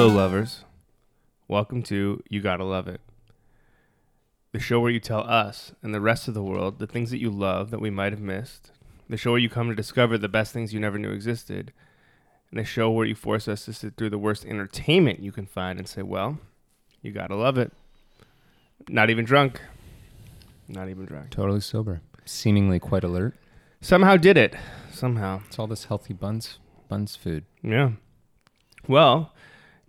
Hello, lovers. Welcome to You Gotta Love It, the show where you tell us and the rest of the world the things that you love that we might have missed, the show where you come to discover the best things you never knew existed, and the show where you force us to sit through the worst entertainment you can find and say, well, you gotta love it. Not even drunk. Not even drunk. Totally sober. Seemingly quite alert. Somehow did it. Somehow. It's all this healthy buns buns food. Yeah. Well,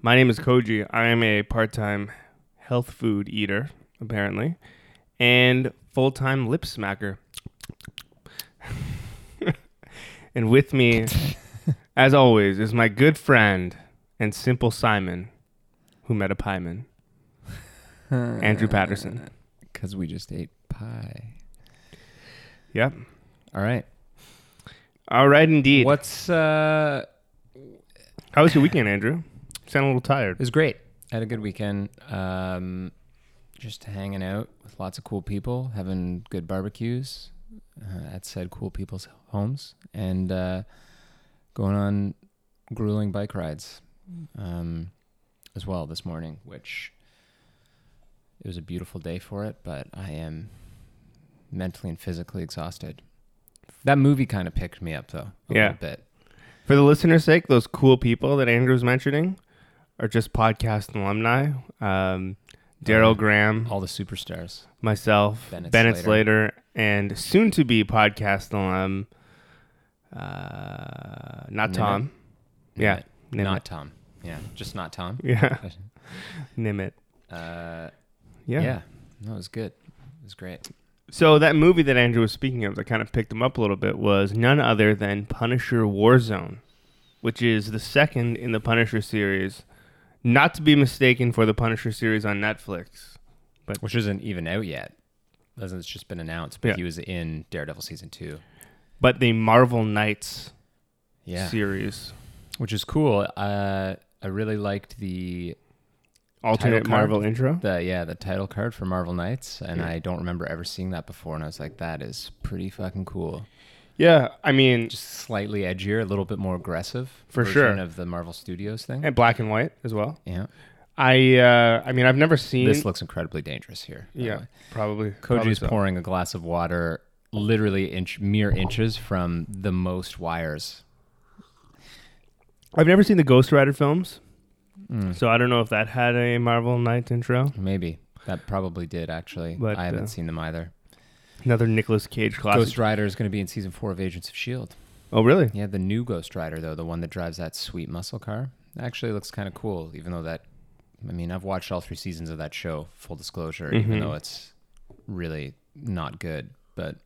my name is Koji. I am a part time health food eater, apparently, and full time lip smacker. and with me, as always, is my good friend and simple Simon, who met a pieman, Andrew Patterson. Because we just ate pie. Yep. All right. All right, indeed. What's uh How was your weekend, Andrew? Sound a little tired. it was great. Had a good weekend. Um just hanging out with lots of cool people, having good barbecues uh, at said cool people's homes, and uh, going on grueling bike rides um, as well this morning, which it was a beautiful day for it, but I am mentally and physically exhausted. That movie kind of picked me up though, a Yeah. little bit. For the listener's sake, those cool people that Andrew was mentioning are just podcast alumni. Um, Daryl Graham, All the superstars. myself, Bennett Bennett, Slater. Slater. and soon to be podcast alum, uh, not Nimit. Tom. Yeah. Nimit. not Tom. Yeah, just not Tom. Yeah, Nimit. Uh, Yeah. yeah. no, it was good. It was great. So that movie that Andrew was speaking of that kind of picked him up a little bit was none other than Punisher Warzone, which is the second in the Punisher series, not to be mistaken for the Punisher series on Netflix. Which isn't even out yet. Doesn't it's just been announced, but Yeah. he was in Daredevil season two. but the Marvel Knights Yeah, series, which is cool. Uh, I really liked the alternate? Marvel intro. the yeah the title card for Marvel Knights, and Yeah. I don't remember ever seeing that before. And I was like, that is pretty fucking cool. Yeah, I mean, Just slightly edgier, a little bit more aggressive For sure. of the Marvel Studios thing. and black and white as well. yeah, I, uh, I mean, I've never seen. this looks incredibly dangerous here. by the yeah, probably. probably Koji is so. pouring a glass of water, literally inch mere inches from the most wires. I've never seen the Ghost Rider films, Mm. so I don't know if that had a Marvel Knights intro. Maybe that probably did actually. But, I haven't uh, seen them either. Another Nicolas Cage classic. Ghost Rider is going to be in season four of Agents of Shield. oh, really? Yeah, the new Ghost Rider though, the one that drives that sweet muscle car, actually looks kind of cool. Even though that, I mean, I've watched all three seasons of that show. Full disclosure, Mhm. even though it's really not good, but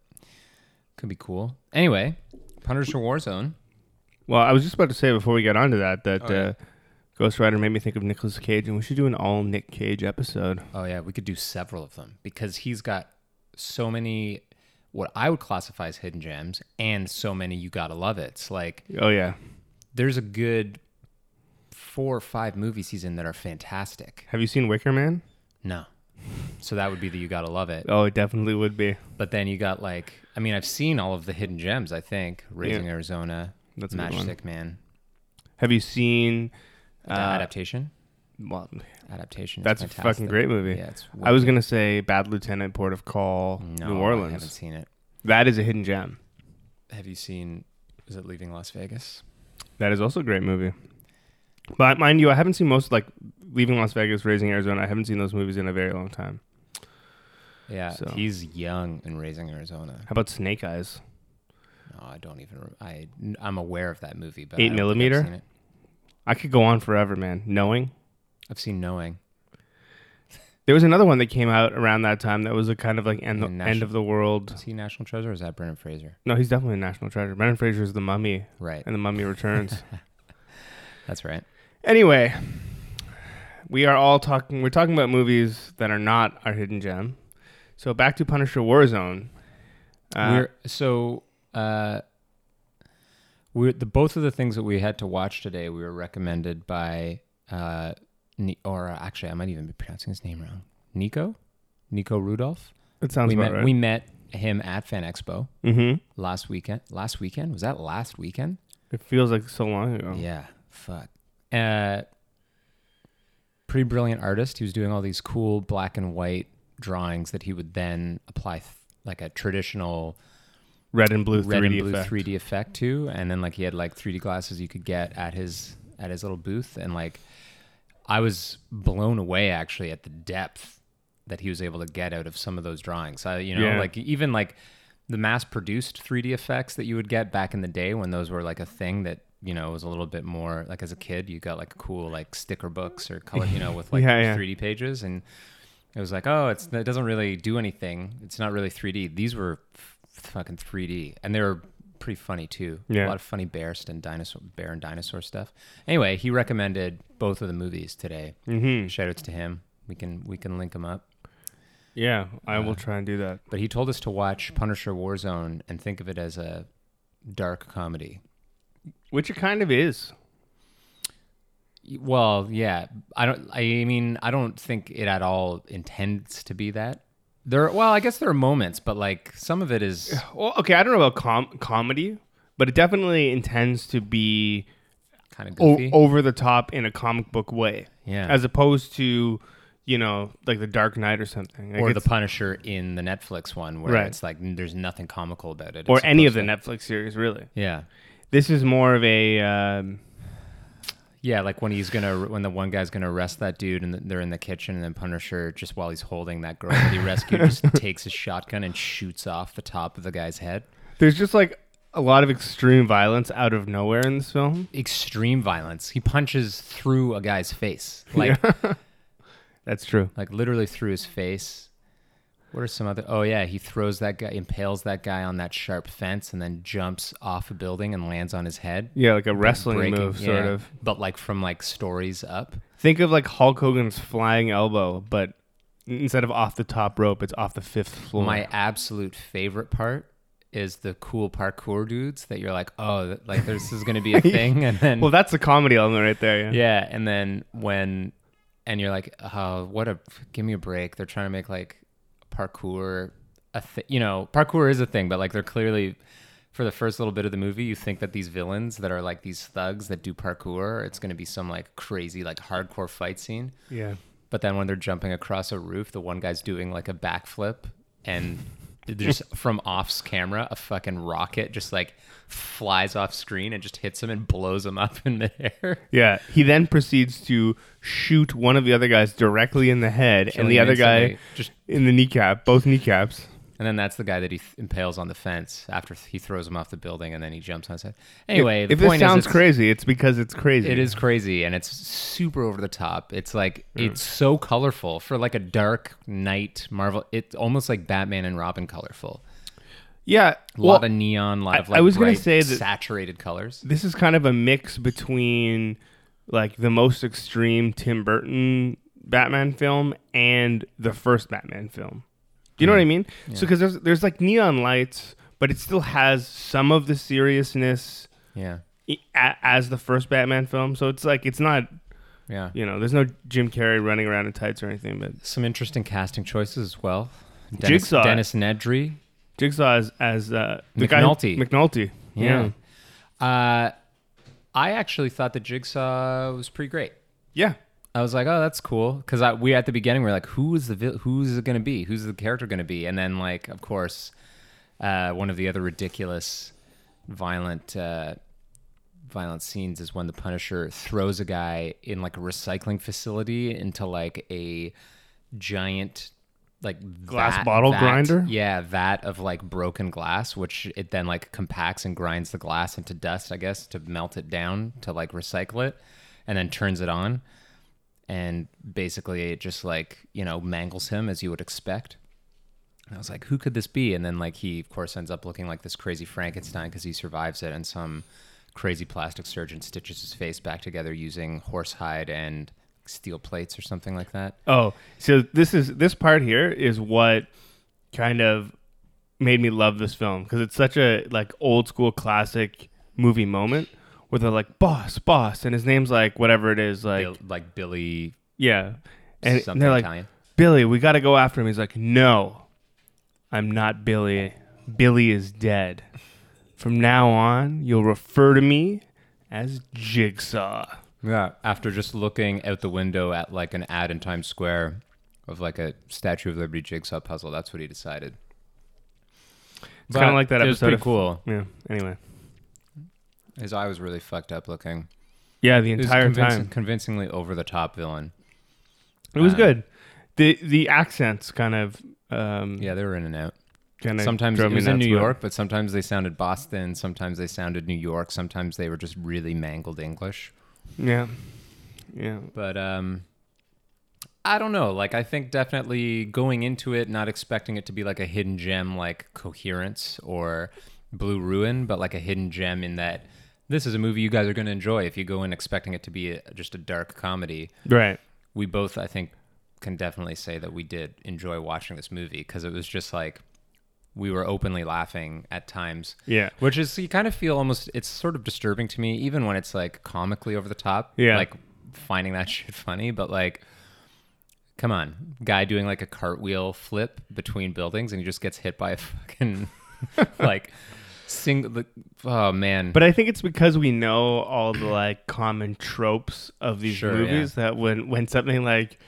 could be cool. Anyway, Punisher Warzone. Well, I was just about to say before we get onto that that Oh, yeah. uh, Ghost Rider made me think of Nicolas Cage, and we should do an all Nick Cage episode. Oh yeah, we could do several of them because he's got so many what I would classify as hidden gems and so many you gotta love it. It's like Oh yeah. there's a good four or five movies he's in that are fantastic. Have you seen Wicker Man? No. So that would be the you gotta love it. Oh, it definitely would be. But then you got like I mean, I've seen all of the hidden gems, I think. Raising Arizona, That's a good one. Matchstick Man. Have you seen? The Uh, adaptation. Well, Adaptation. that's a fucking great movie. Yeah, it's I was gonna say Bad Lieutenant, Port of Call, no, New Orleans. I haven't seen it. That is a hidden gem. Have you seen is it Leaving Las Vegas? That is also a great movie. But mind you, I haven't seen most like Leaving Las Vegas, Raising Arizona. I haven't seen those movies in a very long time. Yeah, So- he's young in Raising Arizona. How about Snake Eyes? No, I don't even. I I'm aware of that movie, but Eight I don't think I've millimeter? seen it. I could go on forever, man. Knowing I've seen Knowing. there was another one that came out around that time that was a kind of like end, Yeah, end of the world. Is he National Treasure or is that Brendan Fraser? No, he's definitely a national treasure. Brendan Fraser is the Mummy, Right. and the Mummy Returns. That's right. anyway, we are all talking. We're talking about movies that are not our hidden gem. So back to Punisher Warzone. Uh, we're so uh we're the both of the things that we had to watch today we were recommended by uh Ni- or uh, actually I might even be pronouncing his name wrong. Nico? Nico Rudolph? it sounds we about met right. we met him at Fan Expo mm-hmm. last weekend. Last weekend? Was that last weekend? It feels like so long ago. Yeah. Fuck. Uh pretty brilliant artist. He was doing all these cool black and white drawings that he would then apply th- like a traditional Red and blue red 3D and blue effect. 3D effect to, and then like he had like 3D glasses you could get at his at his little booth, and like I was blown away actually at the depth that he was able to get out of some of those drawings. I, you know, Yeah. like even like the mass produced 3D effects that you would get back in the day when those were like a thing that you know was a little bit more like as a kid you got like cool like sticker books or color you know with like Yeah, yeah. 3D pages and it was like oh it's it doesn't really do anything it's not really 3D these were fucking 3D and they were pretty funny too Yeah. a lot of funny bear and dinosaur bear and dinosaur stuff anyway he recommended both of the movies today Mm-hmm. shout outs to him we can we can link them up Yeah, I will Uh, try and do that. but he told us to watch Punisher Warzone and think of it as a dark comedy Which it kind of is. Well, yeah, I don't. I mean, I don't think it at all intends to be that. There, well, I guess there are moments, but like some of it is. Well, okay, I don't know about com- comedy, but it definitely intends to be kind of o- over the top in a comic book way, yeah, as opposed to, you know, like the Dark Knight or something, Like or the Punisher in the Netflix one, where Right. it's like there's nothing comical about it, or any of the supposed Netflix series, really. Yeah, This is more of a. Um, yeah, like when he's gonna, when the one guy's gonna arrest that dude, and they're in the kitchen, and then Punisher, just while he's holding that girl that he rescued, just takes his shotgun and shoots off the top of the guy's head. there's just like a lot of extreme violence out of nowhere in this film. Extreme violence. He punches through a guy's face, like. That's true. like literally through his face. What are some other? Oh yeah, he throws that guy, impales that guy on that sharp fence, and then jumps off a building and lands on his head. Yeah, like a wrestling Breaking- move, sort yeah, of. but like from like stories up. Think of like Hulk Hogan's flying elbow, but instead of off the top rope, it's off the fifth floor. My absolute favorite part is the cool parkour dudes that you're like, oh, like this is gonna be a thing, and then well, that's the comedy element right there. Yeah. yeah, and then when, and you're like, oh, what a, give me a break. They're trying to make like parkour a thing. You know, parkour is a thing, but like they're clearly, for the first little bit of the movie, you think that these villains that are like these thugs that do parkour, it's going to be some like crazy, like hardcore fight scene. Yeah. But then when they're jumping across a roof, the one guy's doing like a backflip and just from off camera, a fucking rocket just like flies off screen and just hits him and blows him up in midair. Yeah. He then proceeds to shoot one of the other guys directly in the head, Killing and the other guy just in the kneecap, both kneecaps. And then that's the guy that he th- impales on the fence after he throws him off the building, and then he jumps on his head. Anyway, if, the if this point sounds is, it's- crazy, it's because it's crazy. It is crazy, and it's super over the top. It's like Hmm. it's so colorful for like a dark night Marvel. It's almost like Batman and Robin colorful. Yeah. A Well, lot of neon, a lot of like I was gonna say that- saturated colors. this is kind of a mix between like the most extreme Tim Burton Batman film and the first Batman film. Do you know what I mean? So because there's there's like neon lights, but it still has some of the seriousness Yeah, i- as the first Batman film. So it's like it's not yeah. you know there's no Jim Carrey running around in tights or anything, but Some interesting casting choices as well. Dennis, Jigsaw. Dennis Nedry. Jigsaw as as uh, the guy- McNulty. McNulty. Yeah. Uh, I actually thought the Jigsaw was pretty great. Yeah. I was like, oh, that's cool. Because we at the beginning we are like, who is the who's it going to be? Who's the character going to be? And then like, of course, uh, one of the other ridiculous, violent, uh, violent scenes is when the Punisher throws a guy in like a recycling facility into like a giant like Glass vat- bottle vat- grinder? Yeah, vat of like broken glass, which it then like compacts and grinds the glass into dust, I guess, to melt it down to like recycle it, and then turns it on and basically it just like you know mangles him as you would expect. And i was like who could this be? And then like he of course ends up looking like this crazy frankenstein because he survives it and some crazy plastic surgeon stitches his face back together using horsehide and steel plates or something like that. Oh, so this is this part here is what kind of made me love this film because it's such a like old school classic movie moment where they're like boss, boss, and his name's like whatever it is, like Bill, like billy yeah, and something they're like italian Billy, we got to go after him. He's like, no, I'm not Billy. Billy is dead. From now on, you'll refer to me as Jigsaw. Yeah, after just looking out the window at like an ad in Times Square of like a Statue of Liberty jigsaw puzzle, that's what he decided. It's kind of like that it was episode pretty of cool. Yeah. Anyway. His eye was really fucked up looking. Yeah, the entire convincing- time. convincingly over the top villain. It was Uh, good. The the accents kind of um Yeah, they were in and out. Sometimes it was in New York, but sometimes they sounded Boston. Sometimes they sounded New York. Sometimes they were just really mangled English. Yeah. Yeah. But um, I don't know. Like I think definitely going into it, not expecting it to be like a hidden gem like Coherence or Blue Ruin, but like a hidden gem in that this is a movie you guys are going to enjoy. If you go in expecting it to be a, just a dark comedy, Right. we both I think can definitely say that we did enjoy watching this movie because it was just like we were openly laughing at times. Yeah. Which is you kind of feel almost it's sort of disturbing to me, even when it's like comically over the top. Yeah. Like finding that shit funny, but like come on. Guy doing like a cartwheel flip between buildings and he just gets hit by a fucking like single oh man. But I think it's because we know all the like common tropes of these Sure, movies that when when something like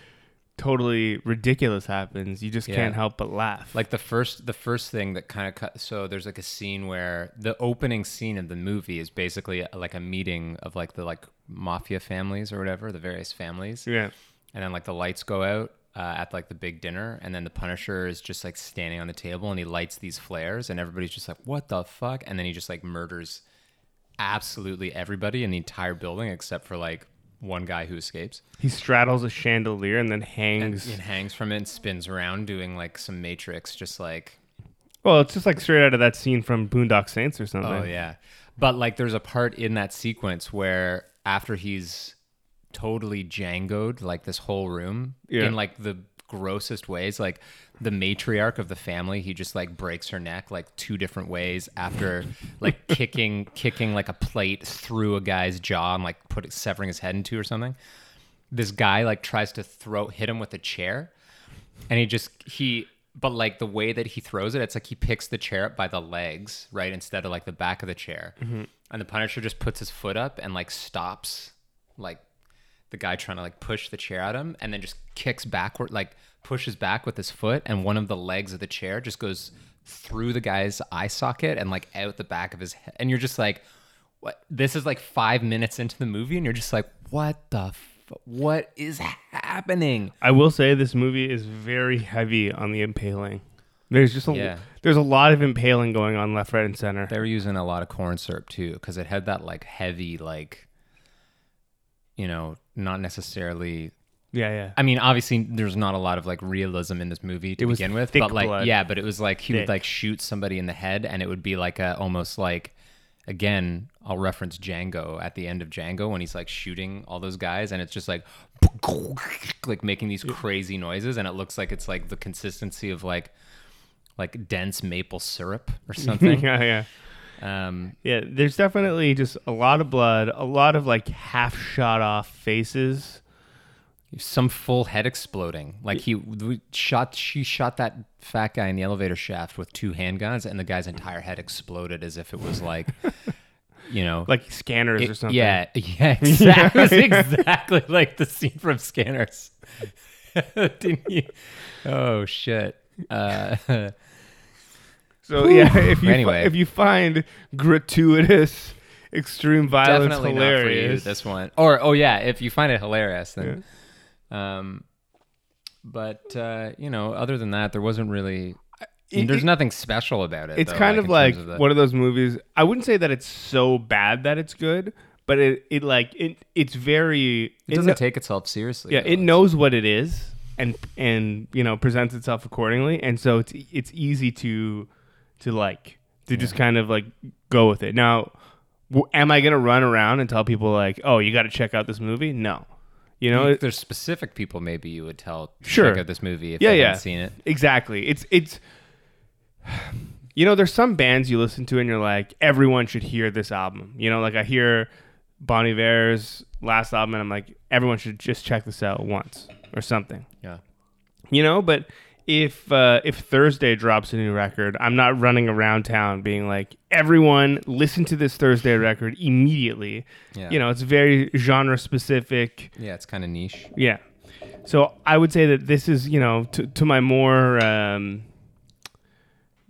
totally ridiculous happens, you just Yeah. can't help but laugh. like the first the first thing that kind of cut so there's like a scene where the opening scene of the movie is basically uh, like a meeting of like the like mafia families or whatever the various families yeah. and then like the lights go out uh, at like the big dinner and then the punisher is just like standing on the table and he lights these flares and everybody's just like what the fuck and then he just like murders absolutely everybody in the entire building except for like one guy who escapes He straddles a chandelier and then and hangs. it hangs from it and spins around doing like some matrix just like Well, it's just like straight out of that scene from Boondock Saints or something. Oh yeah. But like there's a part in that sequence where after he's totally jangoed like this whole room Yeah. in like the grossest ways. Like the matriarch of the family he just like breaks her neck like two different ways after like kicking kicking like a plate through a guy's jaw and like put severing his head into or something. This guy like tries to throw hit him with a chair and he just he but like the way that he throws it it's like he picks the chair up by the legs right instead of like the back of the chair. Mm-hmm. And the punisher just puts his foot up and like stops like the guy trying to like push the chair at him and then just kicks backward like pushes back with his foot and one of the legs of the chair just goes through the guy's eye socket and like out the back of his head and you're just like what this is like five minutes into the movie and you're just like what the f- what is happening I will say this movie is very heavy on the impaling. There's just a Yeah. there's a lot of impaling going on left, right, and center. They were using a lot of corn syrup too, because it had that like heavy, like, you know, not necessarily. Yeah, yeah. I mean, obviously, there's not a lot of like realism in this movie to begin with, but like, blood. yeah, but it was like he Thick. would like shoot somebody in the head, and it would be like a almost like, again, I'll reference Django at the end of Django when he's like shooting all those guys, and it's just like, like making these crazy noises, and it looks like it's like the consistency of like, like dense maple syrup or something. yeah, yeah. Um, Yeah, there's definitely just a lot of blood, a lot of like half shot off faces. some full head exploding. Like he we shot, she shot that fat guy in the elevator shaft with two handguns, and the guy's entire head exploded as if it was like, you know, Like scanners it- or something. yeah, yeah, exactly, exactly like the scene from Scanners. Didn't you? Oh shit. Uh, So yeah, if you Anyway. if you find gratuitous extreme violence definitely not for you. hilarious, This one, or oh yeah, if you find it hilarious, then. Um, but uh, you know, other than that, there wasn't really. It- there's it- nothing special about it. it's though, kind of like terms the- one of those movies. I wouldn't say that it's so bad that it's good, but it it like it it's very it doesn't kno- take itself seriously. yeah though. it knows what it is and and you know presents itself accordingly, and so it's it's easy to to like to just kind of like go with it. Now, w- am I gonna run around and tell people like, oh, you got to check out this movie? No, you know, it- there's specific people maybe you would tell to Sure. check out this movie if Yeah, they yeah. haven't seen it. Exactly. It's it's you know, there's some bands you listen to and you're like, everyone should hear this album. You know, like I hear Bon Iver's last album and I'm like, everyone should just check this out once or something. Yeah. You know, but if uh, if Thursday drops a new record, I'm not running around town being like, everyone listen to this Thursday record immediately. Yeah. You know, it's very genre specific. Yeah, it's kind of niche. Yeah. So I would say that this is, you know, to, to my more, um,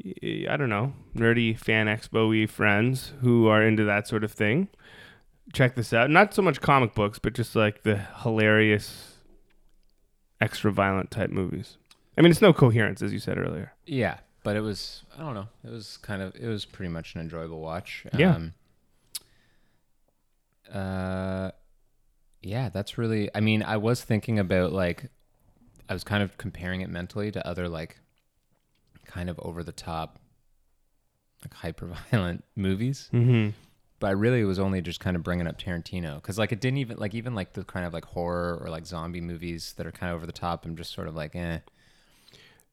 I don't know, nerdy fan expo friends who are into that sort of thing. Check this out. Not so much comic books, but just like the hilarious, extra violent type movies. I mean, it's no coherence, as you said earlier. Yeah, but it was I don't know. It was kind of it was pretty much an enjoyable watch. Yeah. Um, uh, yeah, that's really. I mean, I was thinking about like, I was kind of comparing it mentally to other like, kind of over the top, like hyper violent movies. Mm-hmm. But I really was only just kind of bringing up Tarantino because like it didn't even like even like the kind of like horror or like zombie movies that are kind of over the top. I'm just sort of like eh.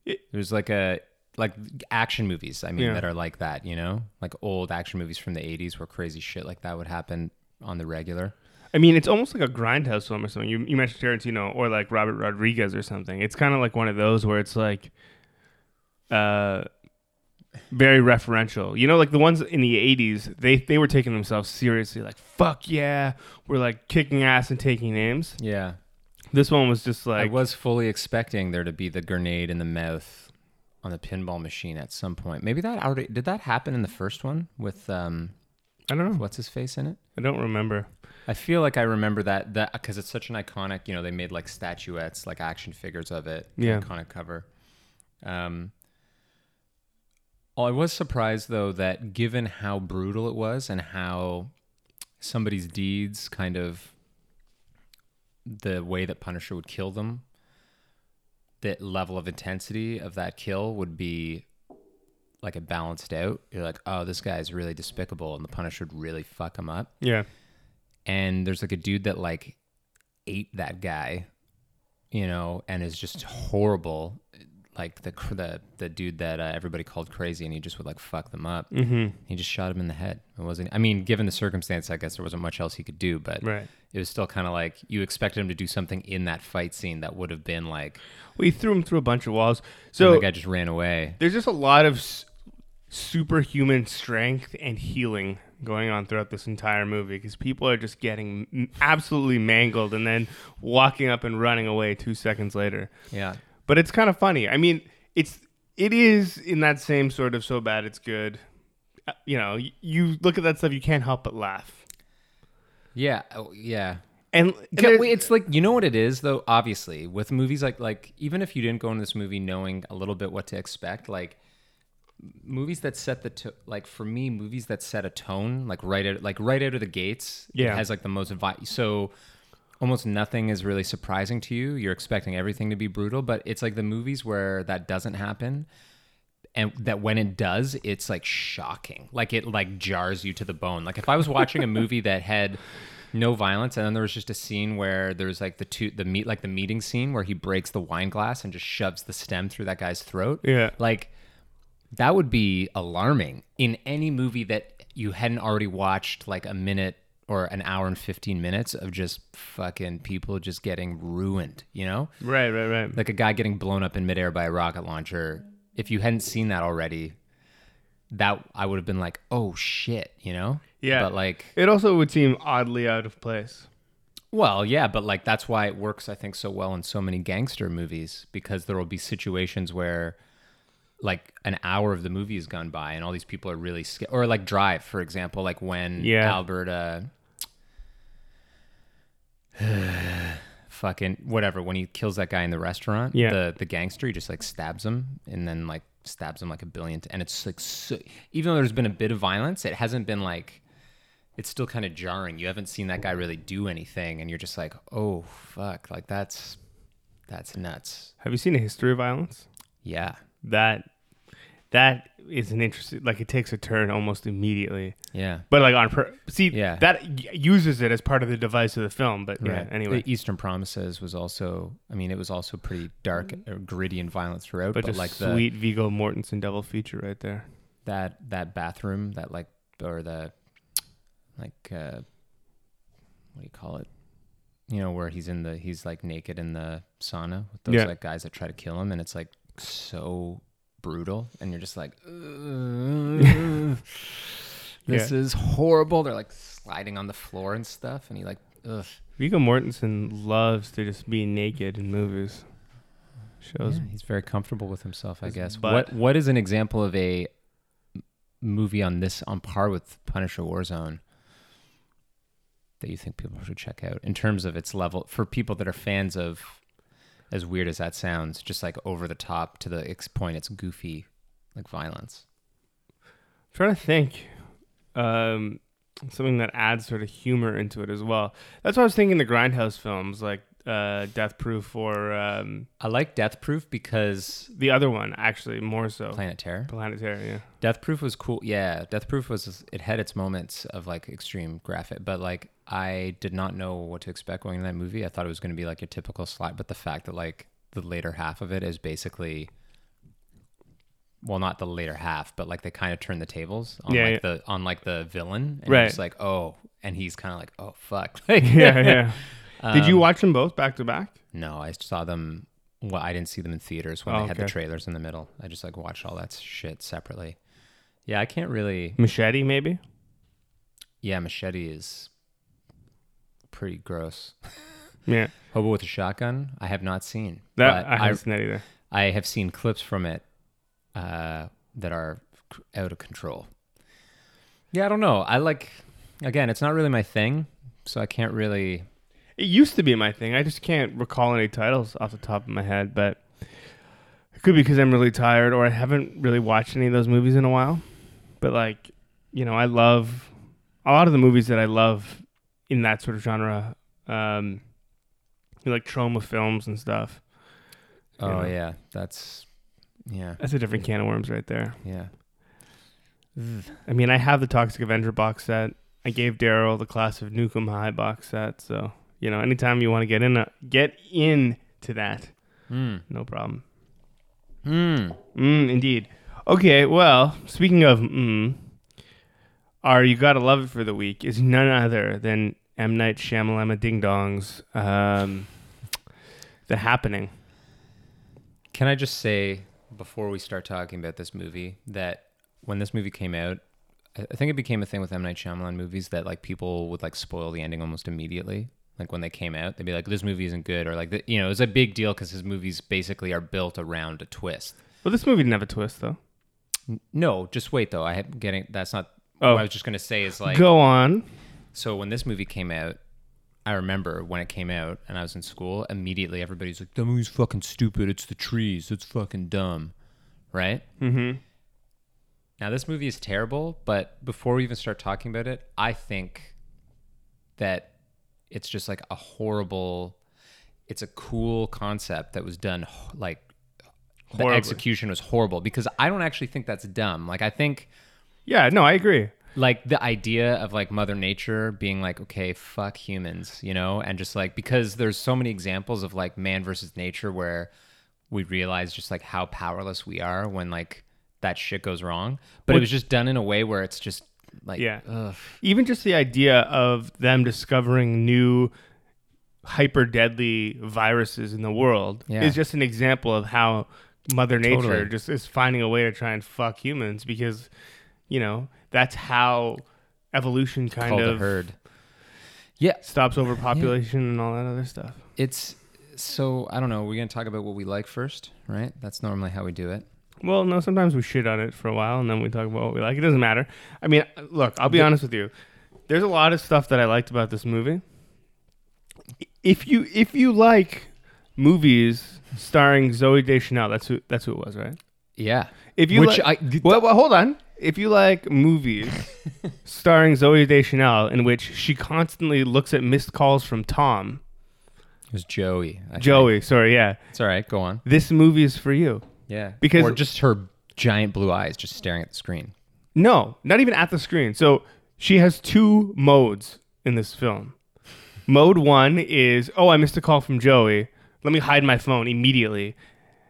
It- There's like a like action movies. I mean Yeah. that are like that. You know, like old action movies from the '80s where crazy shit like that would happen on the regular. I mean, it's almost like a grindhouse film or something. You, you mentioned Tarantino or like Robert Rodriguez or something. It's kind of like one of those where it's like, uh, very referential. You know, like the ones in the '80s, they they were taking themselves seriously. Like, fuck yeah, we're like kicking ass and taking names. Yeah, This one was just like I was fully expecting there to be the grenade in the mouth on the pinball machine at some point. Maybe that already did that happen in the first one with um I don't know, what's his face in it. I don't remember. I feel like I remember that that because it's such an iconic. You know, they made like statuettes, like action figures of it. the Yeah. iconic cover. Um, I was surprised though that given how brutal it was and how somebody's deeds kind of the way that Punisher would kill them, that level of intensity of that kill would be like it balanced out. You're like, oh, this guy's really despicable, and the Punisher would really fuck him up. Yeah, and there's like a dude that like ate that guy, you know, and is just horrible, like the the the dude that uh, everybody called crazy, and he just would like fuck them up. mm-hmm. He just shot him in the head. It wasn't. I mean, given the circumstance, I guess there wasn't much else he could do, but right. it was still kind of like you expected him to do something in that fight scene that would have been like, We threw him through a bunch of walls. so So the guy just ran away. there's just a lot of s- superhuman strength and healing going on throughout this entire movie because people are just getting absolutely mangled and then walking up and running away two seconds later. Yeah, But it's kind of funny. I mean, it's it is in that same sort of so bad it's good. Uh, You know, you look at that stuff, you can't help but laugh. yeah, oh, yeah. And there- It's like you know what it is though. Obviously, with movies like like even if you didn't go into this movie knowing a little bit what to expect, like movies that set the to- like for me, movies that set a tone like right out like right out of the gates. Yeah. has like the most vi- so almost nothing is really surprising to you. You're expecting everything to be brutal, but it's like the movies where that doesn't happen. And that when it does, it's like shocking. Like it like jars you to the bone. Like if I was watching a movie that had no violence and then there was just a scene where there's like the two the meet like the meeting scene where he breaks the wine glass and just shoves the stem through that guy's throat. Yeah. Like that would be alarming in any movie that you hadn't already watched like a minute or an hour and 15 minutes of just fucking people just getting ruined, you know? right, right, right. Like a guy getting blown up in midair by a rocket launcher. If you hadn't seen that already, that I would have been like, "Oh shit," you know? Yeah. But like It also would seem oddly out of place. Well, yeah, but like that's why it works, I think, so well in so many gangster movies because there will be situations where, like, an hour of the movie has gone by and all these people are really scared. Or like Drive, for example, like when Yeah. Albert, uh, fucking whatever, when he kills that guy in the restaurant, Yeah. the the gangster, he just like stabs him and then like stabs him like a billion, t- and it's like so, even though there's been a bit of violence, it hasn't been like it's still kind of jarring. You haven't seen that guy really do anything, and you're just like, oh fuck, like that's that's nuts. Have you seen a history of violence? Yeah, That that is an interesting. Like it takes a turn almost immediately, yeah, but like on per- see Yeah. that uses it as part of the device of the film. But yeah, anyway, The Eastern Promises was also, I mean, it was also pretty dark, or gritty, and violent throughout. but But, just like the sweet Viggo Mortensen double feature right there. that that bathroom, that like or the like uh, what do you call it? You know, where he's in the he's like naked in the sauna with those Yeah. like guys that try to kill him, and it's like so brutal, and you're just like, "Ugh, this is horrible. They're like sliding on the floor and stuff, and he like, ugh. Viggo Mortensen loves to just be naked in movies. Shows Yeah, he's very comfortable with himself, I guess. butt. What What is an example of a movie on this on par with Punisher Warzone that you think people should check out in terms of its level for people that are fans of? As weird as that sounds, just like over the top to the point, it's goofy, like violence. I'm trying to think um, something that adds sort of humor into it as well. That's what I was thinking. The Grindhouse films, like uh, Death Proof or um, I like Death Proof because the other one, actually more so. Planet Terror. Planetary, yeah. Death Proof was cool. Yeah, Death Proof was it had its moments of like extreme graphic, but like I did not know what to expect going into that movie. I thought it was going to be like a typical slide, but the fact that like the later half of it is basically well, not the later half, but like they kind of turn the tables on Yeah, like yeah. the on like the villain, and Right. you're like oh, and he's kind of like oh fuck, like yeah, yeah. Did you Um, watch them both back to back? No, I saw them. Well, I didn't see them in theaters when Oh, they had the trailers in the middle. I just like watched all that shit separately. Yeah, I can't really. Machete, maybe. Yeah, Machete is pretty gross. Yeah, Hobo with a Shotgun, I have not seen. that but I I, haven't seen that either. I have seen clips from it uh, that are out of control. Yeah, I don't know. I like, again, it's not really my thing, so I can't really. It used to be my thing. I just can't recall any titles off the top of my head, but it could be because I'm really tired or I haven't really watched any of those movies in a while. But like, you know, I love a lot of the movies that I love in that sort of genre. Um, like Troma films and stuff. Oh, know. yeah. That's. Yeah. That's a different can of worms right there. Yeah. I mean, I have the Toxic Avenger box set. I gave Daryl the Class of Nuke 'Em High box set. So you know, anytime you want to get in, a, get into that, Hmm. no problem. Hmm. Mm, indeed. Okay, well, speaking of mm, our You Gotta Love It for the week is none other than M. Night Shyamalama Ding Dong's um, The Happening. Can I just say before we start talking about this movie that when this movie came out, I think it became a thing with M Night Shyamalan movies that like people would like spoil the ending almost immediately. Like when they came out, they'd be like, "This movie isn't good," or like, you know, it was a big deal because his movies basically are built around a twist. Well, this movie didn't have a twist, though. No, just wait though. I had getting that's not. Oh. what I was just gonna say is like Go on. so when this movie came out, I remember when it came out and I was in school, immediately everybody's like, The movie's fucking stupid. It's the trees. It's fucking dumb. Right? Mm-hmm. Now, this movie is terrible, but before we even start talking about it, I think that it's just like a horrible, it's a cool concept that was done h- like the Horribly. execution was horrible because I don't actually think that's dumb. Like, I think Yeah, no, I agree. like the idea of like mother nature being like okay fuck humans you know and just like because there's so many examples of like man versus nature where we realize just like how powerless we are when like that shit goes wrong but Well- it was just done in a way where it's just like Yeah. ugh. Even just the idea of them discovering new hyper deadly viruses in the world Yeah. is just an example of how Mother Nature Totally. just is finding a way to try and fuck humans because, you know, that's how evolution kind called of herd yeah stops overpopulation and all that other stuff. it's so i don't know we're gonna talk about what we like first right that's normally how we do it Well, no, sometimes we shit on it for a while and then we talk about what we like. It doesn't matter. I mean, look, I'll be honest with you. There's a lot of stuff that I liked about this movie. If you if you like movies starring Zooey Deschanel, that's who that's who it was, right? yeah If you which like, i well, well, hold on. If you like movies starring Zooey Deschanel in which she constantly looks at missed calls from Tom, it was joey I think. Joey, sorry, yeah, it's all right go on this movie is for you. yeah Because- or just her giant blue eyes just staring at the screen No, not even at the screen. So she has two modes in this film. Mode one is, oh, I missed a call from Joey. Let me hide my phone immediately.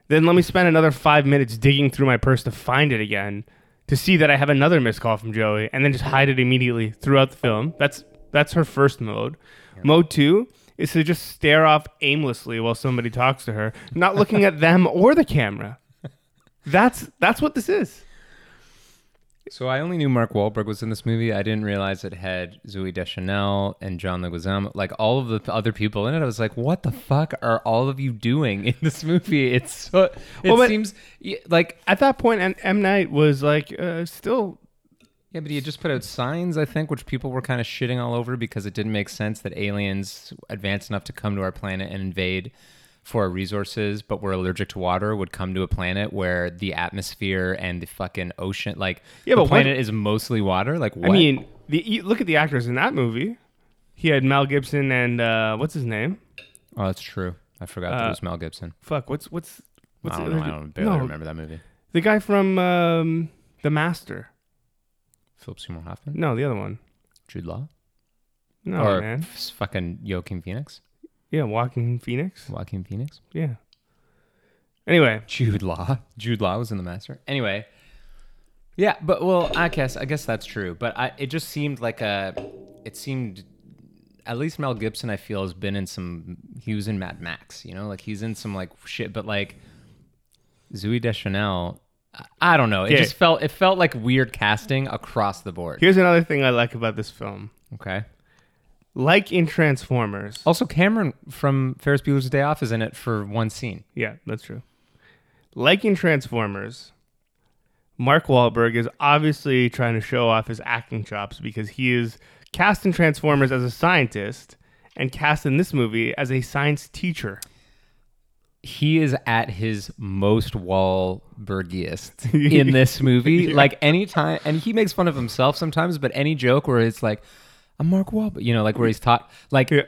Then let me spend another five minutes digging through my purse to find it again to see that I have another missed call from Joey and then just hide it immediately throughout the film. That's that's her first mode. Mode two is to just stare off aimlessly while somebody talks to her, not looking at them or the camera. That's that's what this is. So I only knew Mark Wahlberg was in this movie. I didn't realize it had Zooey Deschanel and John Leguizamo, like all of the other people in it. I was like, "What the fuck are all of you doing in this movie?" It's so, it Well, but- seems like At that point, M, M Night was like uh, still. yeah, but he had just put out signs, I think, which people were kind of shitting all over because it didn't make sense that aliens advanced enough to come to our planet and invade for our resources, but we're allergic to water, would come to a planet where the atmosphere and the fucking ocean, like Yeah, the but planet is mostly water. Like, what? I mean, the you look at the actors in that movie. He had Mel Gibson and uh, what's his name? oh, that's true. I forgot that Uh, it was Mel Gibson. Fuck, what's what's what's I the don't know. I don't barely no, remember that movie. the guy from um, The Master. Philip Seymour Hoffman, No, the other one. Jude Law, No, or man. fucking Joaquin Phoenix, Yeah, Walking Phoenix. Joaquin Phoenix, Yeah. Anyway, Jude Law. Jude Law was in The Master. Anyway, yeah, but well, I guess I guess that's true. But I, it just seemed like a, it seemed, at least Mel Gibson, I feel, has been in some. He was in Mad Max, you know, like he's in some like shit. But like, Zooey Deschanel. I- I don't know. It Okay. just felt it felt like weird casting across the board. here's another thing I like about this film. Okay. Like in Transformers. Also, Cameron from Ferris Bueller's Day Off is in it for one scene. Yeah, that's true. Like in Transformers, Mark Wahlberg is obviously trying to show off his acting chops because he is cast in Transformers as a scientist and cast in this movie as a science teacher. He is at his most Wahlbergiest in this movie. Like anytime, and he makes fun of himself sometimes, but any joke where it's like, I'm Mark Wahlberg, you know, like where he's taught, like, Yeah.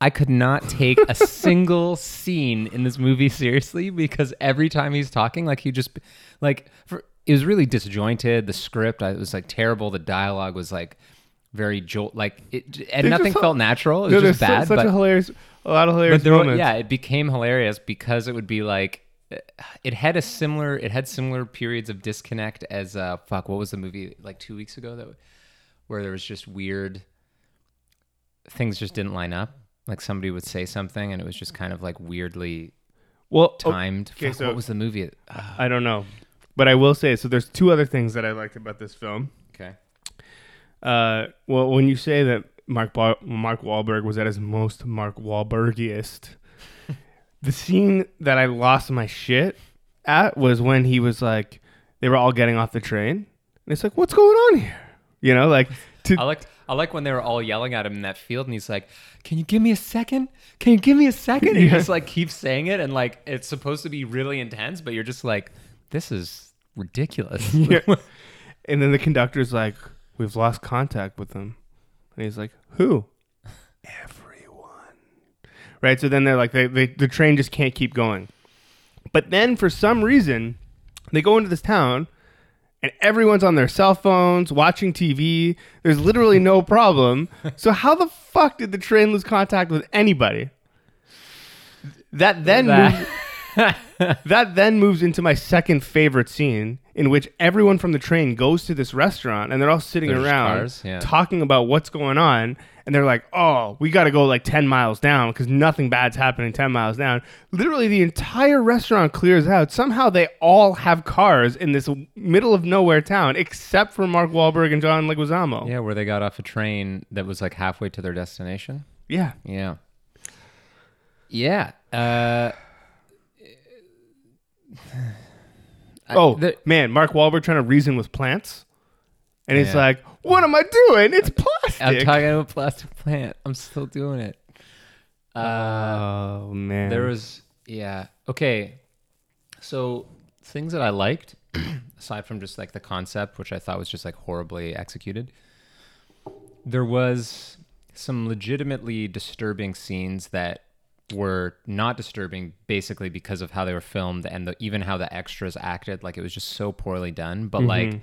I could not take a single scene in this movie seriously because every time he's talking, like he just like for, it was really disjointed. The script, I it was like terrible. The dialogue was like very jolt, like it, and There's nothing just felt natural. It was just bad. such but, a hilarious, a lot of hilarious but there, moments. yeah, it became hilarious because it would be like it had a similar, it had similar periods of disconnect as uh fuck. What was the movie like two weeks ago that where there was just weird things just didn't line up. Like somebody would say something and it was just kind of like weirdly Well, timed. okay, Fuck, so- what was the movie? Uh, I don't know, but I will say so. There's two other things that I liked about this film. okay. Uh, well, when you say that Mark ba- Mark Wahlberg was at his most Mark Wahlbergiest, the scene that I lost my shit at was when he was like, they were all getting off the train, and it's like, what's going on here? You know, like to I like I like when they were all yelling at him in that field, and he's like, "Can you give me a second? Can you give me a second? And he just like keeps saying it, and like it's supposed to be really intense, but you're just like, "This is ridiculous." Yeah. and then the conductor's like, we've lost contact with them, and he's like, who? Everyone. Right. So then they're like, they, they the train just can't keep going. But then for some reason, they go into this town. And everyone's on their cell phones watching TV. There's literally no problem. So how the fuck did the train lose contact with anybody? That then moves, That- that then moves into my second favorite scene, in which everyone from the train goes to this restaurant and they're all sitting There's around cars, yeah. talking about what's going on. And they're like, "Oh, we got to go like ten miles down because nothing bad's happening ten miles down." Literally, the entire restaurant clears out. Somehow, they all have cars in this middle of nowhere town, except for Mark Wahlberg and John Leguizamo. yeah, where they got off a train that was like halfway to their destination. yeah. Yeah. Yeah. Uh, Oh the- man, Mark Wahlberg trying to reason with plants, and Yeah. like, "What am I doing? It's plastic." I'm talking about plastic plant. I'm still doing it. Uh, oh man, There was yeah. Okay. So things that I liked, aside from just like the concept, which I thought was just like horribly executed, there was some legitimately disturbing scenes that were not disturbing basically because of how they were filmed and the, even how the extras acted like it was just so poorly done but like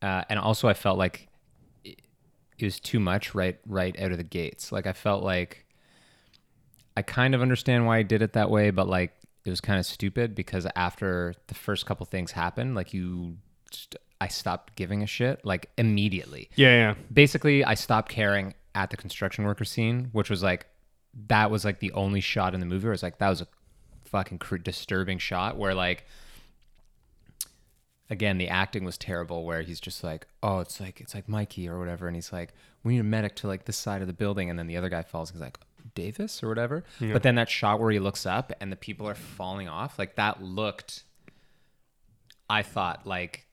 uh, and also i felt like it, it was too much right right out of the gates like i felt like I kind of understand why I did it that way, but like it was kind of stupid because after the first couple things happened, like you, just, I stopped giving a shit like immediately. yeah, yeah. Basically, I stopped caring at the construction worker scene, which was like that was like the only shot in the movie where it's like that was a fucking cr- disturbing shot where like again the acting was terrible where he's just like oh it's like it's like mikey or whatever and he's like we need a medic to like this side of the building and then the other guy falls and he's like davis or whatever Yeah. but then that shot where he looks up and the people are falling off like that looked i thought like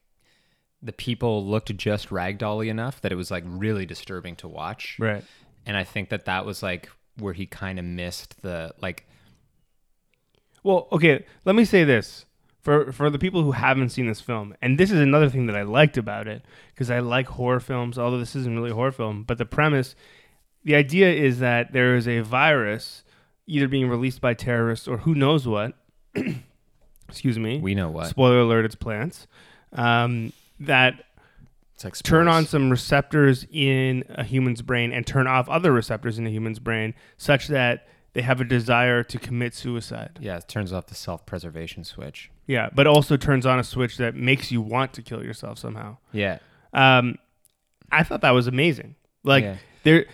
the people looked just ragdolly enough that it was like really disturbing to watch Right. and i think that that was like where he kind of missed the like Well, okay, let me say this. For for the people who haven't seen this film, and this is another thing that I liked about it, because I like horror films, although this isn't really a horror film, but the premise the idea is that there is a virus either being released by terrorists or who knows what. excuse me. we know what Spoiler alert, it's plants. Um, that turn on some receptors in a human's brain and turn off other receptors in a human's brain such that they have a desire to commit suicide. yeah it turns off the self-preservation switch Yeah, but also turns on a switch that makes you want to kill yourself somehow. yeah Um, I thought that was amazing. Like Yeah. there,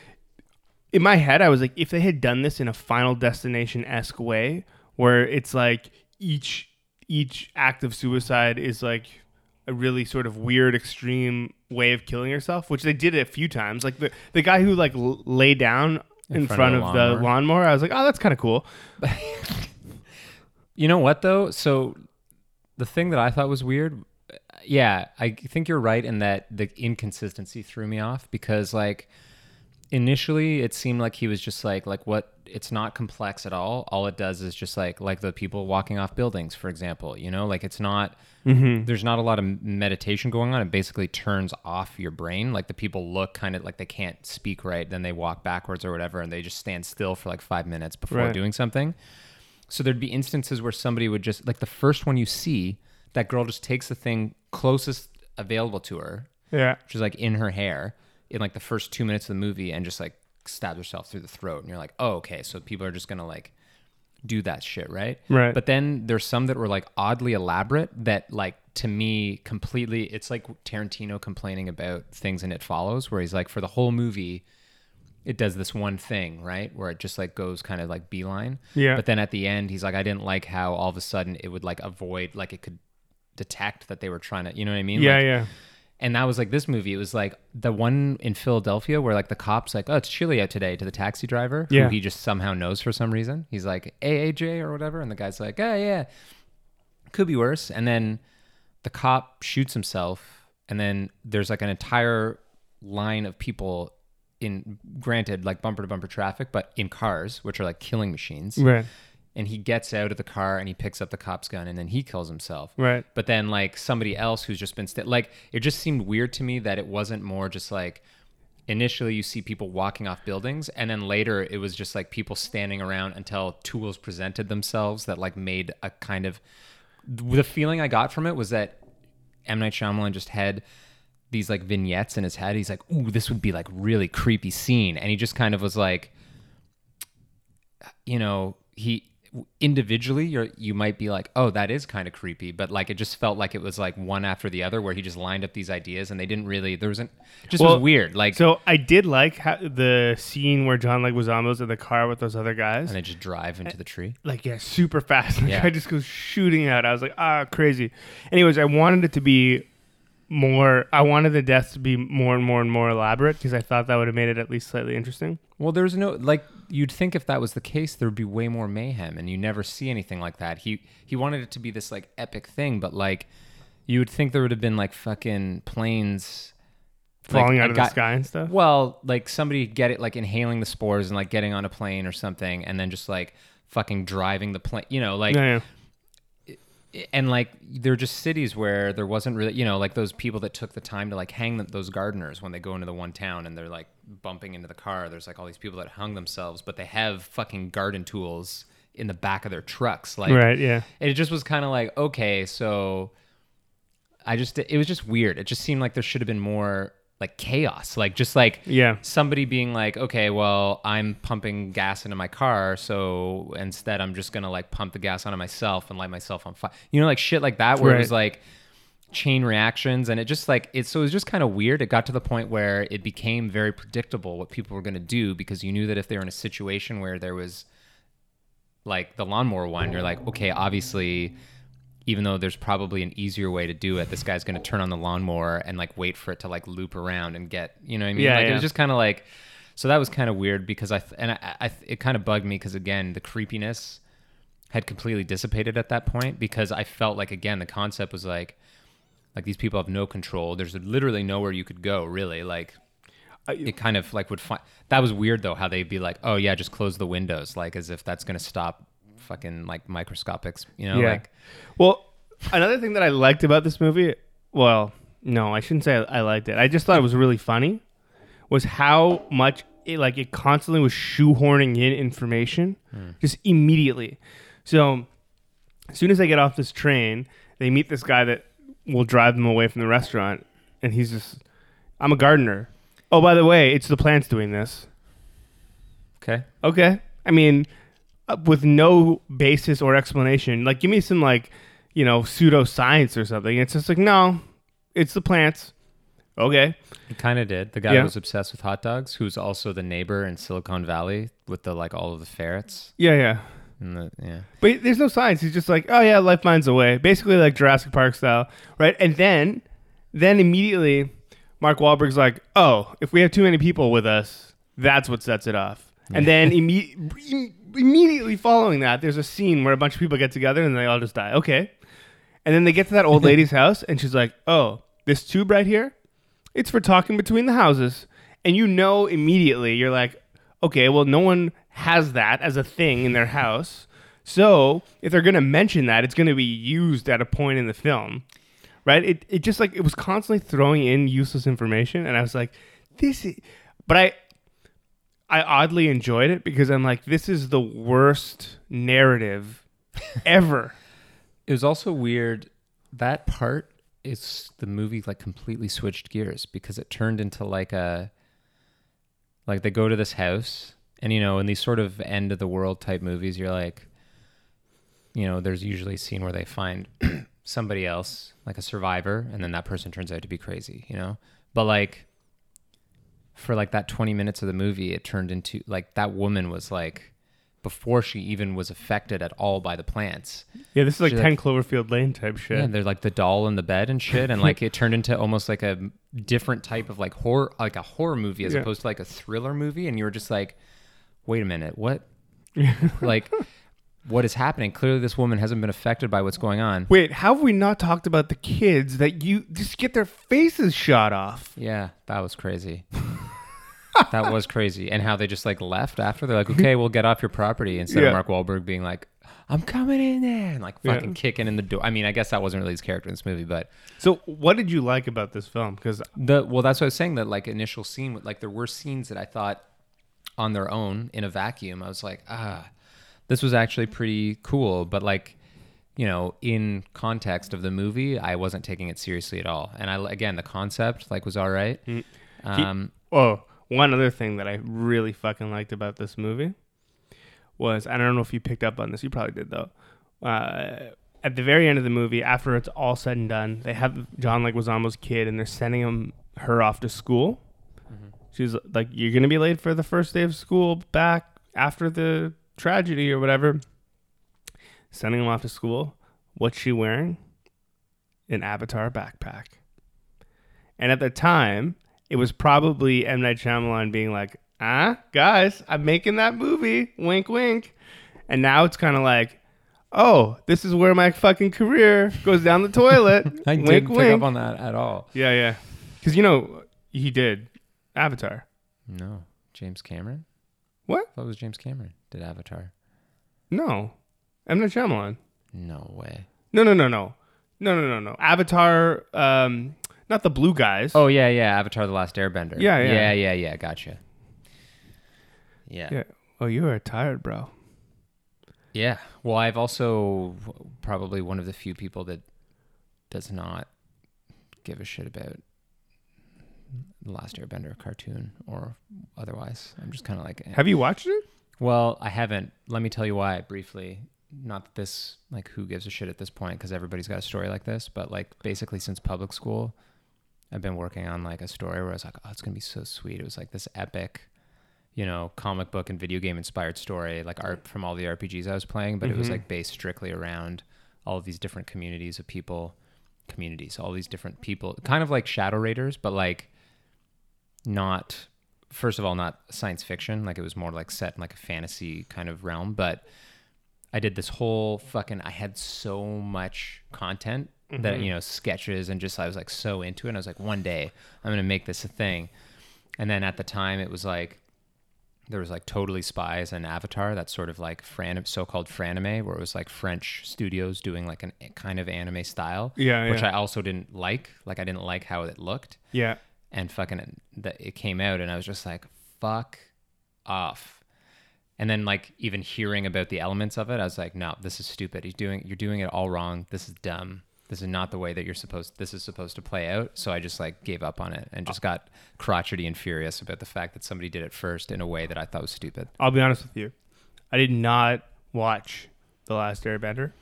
in my head, I was like, if they had done this in a Final Destination esque way, where it's like each each act of suicide is like a really sort of weird, extreme way of killing yourself, which they did it a few times. Like the the guy who like l- lay down in, front, of, the, lawnmower. lawnmower, I was like, oh, that's kind of cool. You know what though? So the thing that I thought was weird, yeah, I think you're right in that the inconsistency threw me off because like initially it seemed like he was just like like what it's not complex at all. All it does is just like like the people walking off buildings, for example, you know, like it's not Mm-hmm. there's not a lot of meditation going on. It basically turns off your brain. Like the people look kind of like they can't speak right, then they walk backwards or whatever, and they just stand still for like five minutes before Right. doing something. So there'd be instances where somebody would just like the first one you see, that girl just takes the thing closest available to her, Yeah, which is like in her hair, in like the first two minutes of the movie, and just like stabs herself through the throat. And you're like, oh, okay, so people are just gonna like do that shit, right? Right. But then there's some that were like oddly elaborate that like to me completely it's like Tarantino complaining about things in It Follows where he's like for the whole movie it does this one thing, right? Where it just like goes kind of like beeline. Yeah. But then at the end he's like I didn't like how all of a sudden it would like avoid like it could detect that they were trying to you know what I mean? yeah, Like, yeah. And that was like this movie. It was like the one in Philadelphia where like the cops like, oh, it's chilly out today to the taxi driver, Yeah. who he just somehow knows for some reason. He's like AAJ or whatever, and the guy's like, oh yeah, could be worse. And then the cop shoots himself, and then there's like an entire line of people in granted like bumper to bumper traffic, but in cars, which are like killing machines. Right, And he gets out of the car and he picks up the cop's gun, and then he kills himself right. but then like somebody else who's just been st- like it just seemed weird to me that it wasn't more just like initially you see people walking off buildings and then later it was just like people standing around until tools presented themselves that like made a kind of the feeling I got from it was that M Night Shyamalan just had these like vignettes in his head. He's like, "Ooh, this would be like really creepy scene," and he just kind of was like, you know, he individually you're you might be like oh that is kind of creepy but like it just felt like it was like one after the other where he just lined up these ideas and they didn't really there wasn't just Well, was weird like So I did like how, the scene where John Leguizamo's in the car with those other guys. and they just drive into the tree like yeah, super fast. And the Yeah. guy just goes shooting out. I was like, ah, crazy. Anyways, I wanted it to be more. I wanted the deaths to be more and more and more elaborate because I thought that would have made it at least slightly interesting. Well, there's no like you'd think if that was the case, there'd be way more mayhem, and you never see anything like that. He he wanted it to be this like epic thing, but like you would think there would have been like fucking planes Falling a out of the sky and stuff. Well, like somebody get it like inhaling the spores and like getting on a plane or something, and then just like fucking driving the plane. You know, like yeah, yeah. And like they're just cities where there wasn't really you know like those people that took the time to like hang th those gardeners when they go into the one town and they're like bumping into the car there's like all these people that hung themselves but they have fucking garden tools in the back of their trucks like right, yeah. it just was kind of like okay so i just it was just weird it just seemed like there should have been more like chaos. Like just like Yeah. somebody being like okay well i'm pumping gas into my car so instead i'm just gonna like pump the gas onto myself and light myself on fire. You know like shit like that where it was like chain reactions and it just like it so it was just kind of weird. It got to the point where it became very predictable what people were going to do because you knew that if they were in a situation where there was like the lawnmower one, you're like, okay, obviously, even though there's probably an easier way to do it, this guy's gonna turn on the lawnmower and like wait for it to like loop around and get, you know what I mean? Yeah, like it was just kind of like, so that was kind of weird because I th- and I, I it kind of bugged me because again the creepiness had completely dissipated at that point because I felt like again the concept was like like these people have no control. There's literally nowhere you could go really. Like it kind of like would find that was weird though how they'd be like, oh yeah, just close the windows, like as if that's gonna stop fucking like microscopics, you know? Yeah. Like Well, another thing that I liked about this movie, well, no, I shouldn't say I, I liked it. I just thought it was really funny, was how much it like it constantly was shoehorning in information, hmm. just immediately. So, as soon as they get off this train, they meet this guy that will drive them away from the restaurant, and he's just, "I'm a gardener." Oh, by the way, it's the plants doing this. okay. Okay. I mean, with no basis or explanation. Like, give me some, like, you know, pseudoscience or something. It's just like, no, it's the plants. Okay. It kind of did. The guy Yeah. who was obsessed with hot dogs, who's also the neighbor in Silicon Valley with the like all of the ferrets Yeah, yeah. the yeah. But there's no science. He's just like, oh, yeah, life finds a way. Basically, like Jurassic Park style. Right. And then, then immediately, Mark Wahlberg's like, oh, if we have too many people with us, that's what sets it off. And then imme- im- immediately following that, there's a scene where a bunch of people get together and they all just die. Okay. And then they get to that old lady's house and she's like, oh, this tube right here, it's for talking between the houses. And you know immediately, you're like, okay, well, no one has that as a thing in their house. So if they're going to mention that, it's going to be used at a point in the film. Right? It, it just like, it was constantly throwing in useless information. And I was like, this is, but I, I oddly enjoyed it because I'm like, this is the worst narrative ever. It was also weird. That part is the movie like completely switched gears because it turned into like a like they go to this house and you know in these sort of end of the world type movies you're like you know there's usually a scene where they find somebody else like a survivor and then that person turns out to be crazy you know but like for like that 20 minutes of the movie it turned into like that woman was like before she even was affected at all by the plants Yeah, this is like She's 10 Cloverfield Lane type shit. yeah, they're like the doll in the bed and shit, and like it turned into almost like a different type of like horror, like a horror movie as Yeah. opposed to like a thriller movie. And you were just like, wait a minute, what? like, what is happening? Clearly, this woman hasn't been affected by what's going on. Wait, how have we not talked about the kids that you just get their faces shot off? Yeah, that was crazy. that was crazy, and how they just like left after. They're like, okay, we'll get off your property instead Yeah. of Mark Wahlberg being like. I'm coming in there and like Yeah. fucking kicking in the door. I mean, I guess that wasn't really his character in this movie, but So, what did you like about this film? Because The well, that's what I was saying. That like initial scene, like there were scenes that I thought on their own in a vacuum, I was like, ah, this was actually pretty cool. But like, you know, in context of the movie, I wasn't taking it seriously at all. And I again, the concept like was all right. Um, oh, one other thing that I really fucking liked about this movie was I don't know if you picked up on this. You probably did though. Uh, at the very end of the movie, after it's all said and done, they have John Leguizamo's kid, and they're sending him her off to school. She's like, "You're gonna be late for the first day of school back after the tragedy or whatever." Sending him off to school. What's she wearing? An Avatar backpack. And at the time, it was probably M Night Shyamalan being like, "Ah, guys, I'm making that movie. Wink, wink." And now it's kind of like, "Oh, this is where my fucking career goes down the toilet." I wink, didn't pick wink. up on that at all. yeah, yeah. Because you know he did Avatar. No, James Cameron. What? That was James Cameron did Avatar. No, M Night Shyamalan. No way. No, no, no, no, no, no, no, no. Avatar. Um, not the blue guys. Oh yeah, yeah. Avatar: The Last Airbender. Yeah, yeah. yeah, yeah, yeah. Gotcha. Yeah. yeah. Oh, you are tired, bro. Yeah. Well, I've also probably one of the few people that does not give a shit about the Last Airbender cartoon or otherwise. I'm just kind of like, eh. Have you watched it? well, I haven't. Let me tell you why briefly. Not that this like who gives a shit at this point because everybody's got a story like this, but like basically since public school, I've been working on like a story where I was like, oh, it's gonna be so sweet. It was like this epic you know, comic book and video game inspired story, like art from all the RPGs I was playing, but it was Mhm. like based strictly around all of these different communities of people, communities, all these different people, kind of like Shadow Raiders, but like not, first of all, not science fiction. Like it was more like set in like a fantasy kind of realm, but I did this whole fucking, I had so much content that, Mhm. you know, sketches and just, I was like so into it. And I was like, one day I'm going to make this a thing. And then at the time it was like, there was like Totally Spies and Avatar, that's sort of like fran- so-called franime, where it was like French studios doing like an a kind of anime style, Yeah, which yeah. I also didn't like. Like I didn't like how it looked, Yeah. and fucking that it came out, and I was just like, fuck off. And then like even hearing about the elements of it, I was like, no, this is stupid. He's doing, you're doing it all wrong. This is dumb. This is not the way that you're supposed. This is supposed to play out. So I just like gave up on it and just got crotchety and furious about the fact that somebody did it first in a way that I thought was stupid. I'll be honest with you. I did not watch The Last Airbender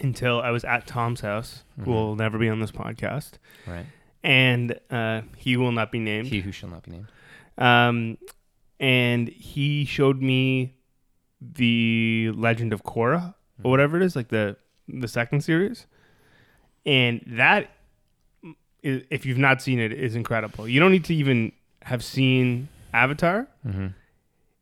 until I was at Tom's house, who will never be on this podcast, Right. and uh, he will not be named. He who shall not be named. Um, and he showed me the Legend of Korra or whatever it is, like the the second series, and that, if you've not seen it, is incredible. You don't need to even have seen Avatar. Mm-hmm.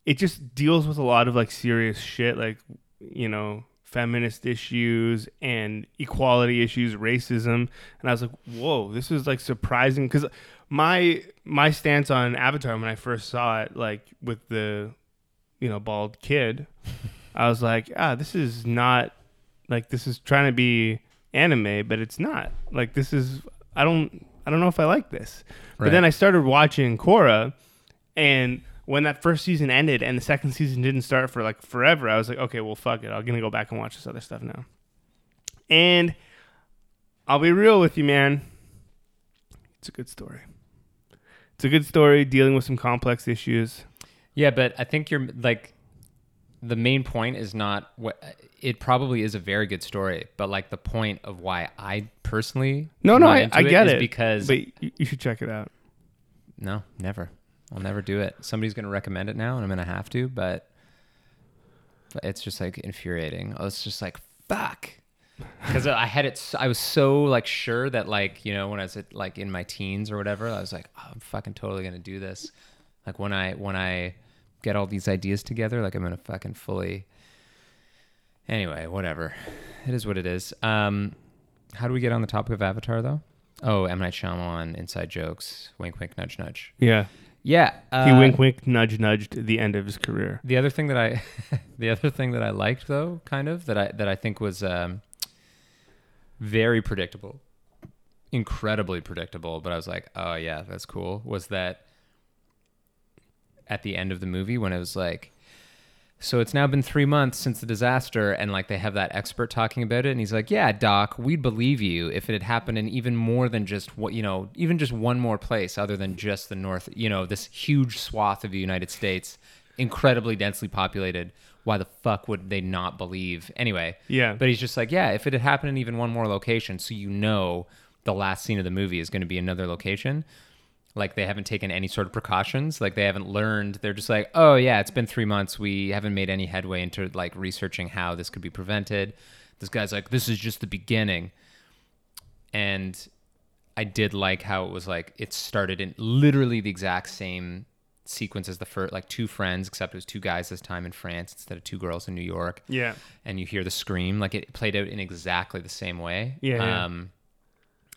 It just deals with a lot of like serious shit, like you know feminist issues and equality issues, racism, and I was like, whoa, this is like surprising because my my stance on Avatar when I first saw it, like with the you know bald kid, I was like, ah, this is not like this is trying to be anime, but it's not. Like this is I don't I don't know if I like this. But then I started watching Korra, and when that first season ended and the second season didn't start for like forever, I was like, okay, well, fuck it. I'm gonna go back and watch this other stuff now. And I'll be real with you, man. It's a good story. It's a good story dealing with some complex issues. Yeah, but I think you're like the main point is not what it probably is a very good story, but like the point of why I personally No, no, I, I get it because but you, you should check it out. no, never. I'll never do it. Somebody's gonna recommend it now, and I'm gonna have to, but, but it's just like infuriating. I was just like, fuck. Because I had it, I was so like sure that like you know when I was at, like in my teens or whatever, I was like, oh, I'm fucking totally gonna do this. Like when I when I get all these ideas together, like I'm gonna fucking fully. Anyway, whatever. It is what it is. Um, how do we get on the topic of Avatar though? Oh, M Night Shyamalan inside jokes. Wink, wink, nudge, nudge. Yeah, Yeah, uh, he wink, wink, nudge, nudged the end of his career. The other thing that I, the other thing that I liked though, kind of that I that I think was um, very predictable, incredibly predictable. But I was like, oh yeah, that's cool. Was that at the end of the movie when it was like. So it's now been three months since the disaster, and like they have that expert talking about it, and he's like, "Yeah, Doc, we'd believe you if it had happened in even more than just what you know, even just one more place other than just the north, you know, this huge swath of the United States, incredibly densely populated. Why the fuck would they not believe anyway?" Yeah, But he's just like, "Yeah, if it had happened in even one more location, so you know the last scene of the movie is going to be another location." Like they haven't taken any sort of precautions like they haven't learned they're just like oh yeah it's been three months we haven't made any headway into like researching how this could be prevented. This guy's like this is just the beginning. And i did like how it was like it started in literally the exact same sequence as the first like two friends except it was two guys this time in france instead of two girls in new york. Yeah, and you hear the scream like it played out in exactly the same way. Yeah, yeah. Um,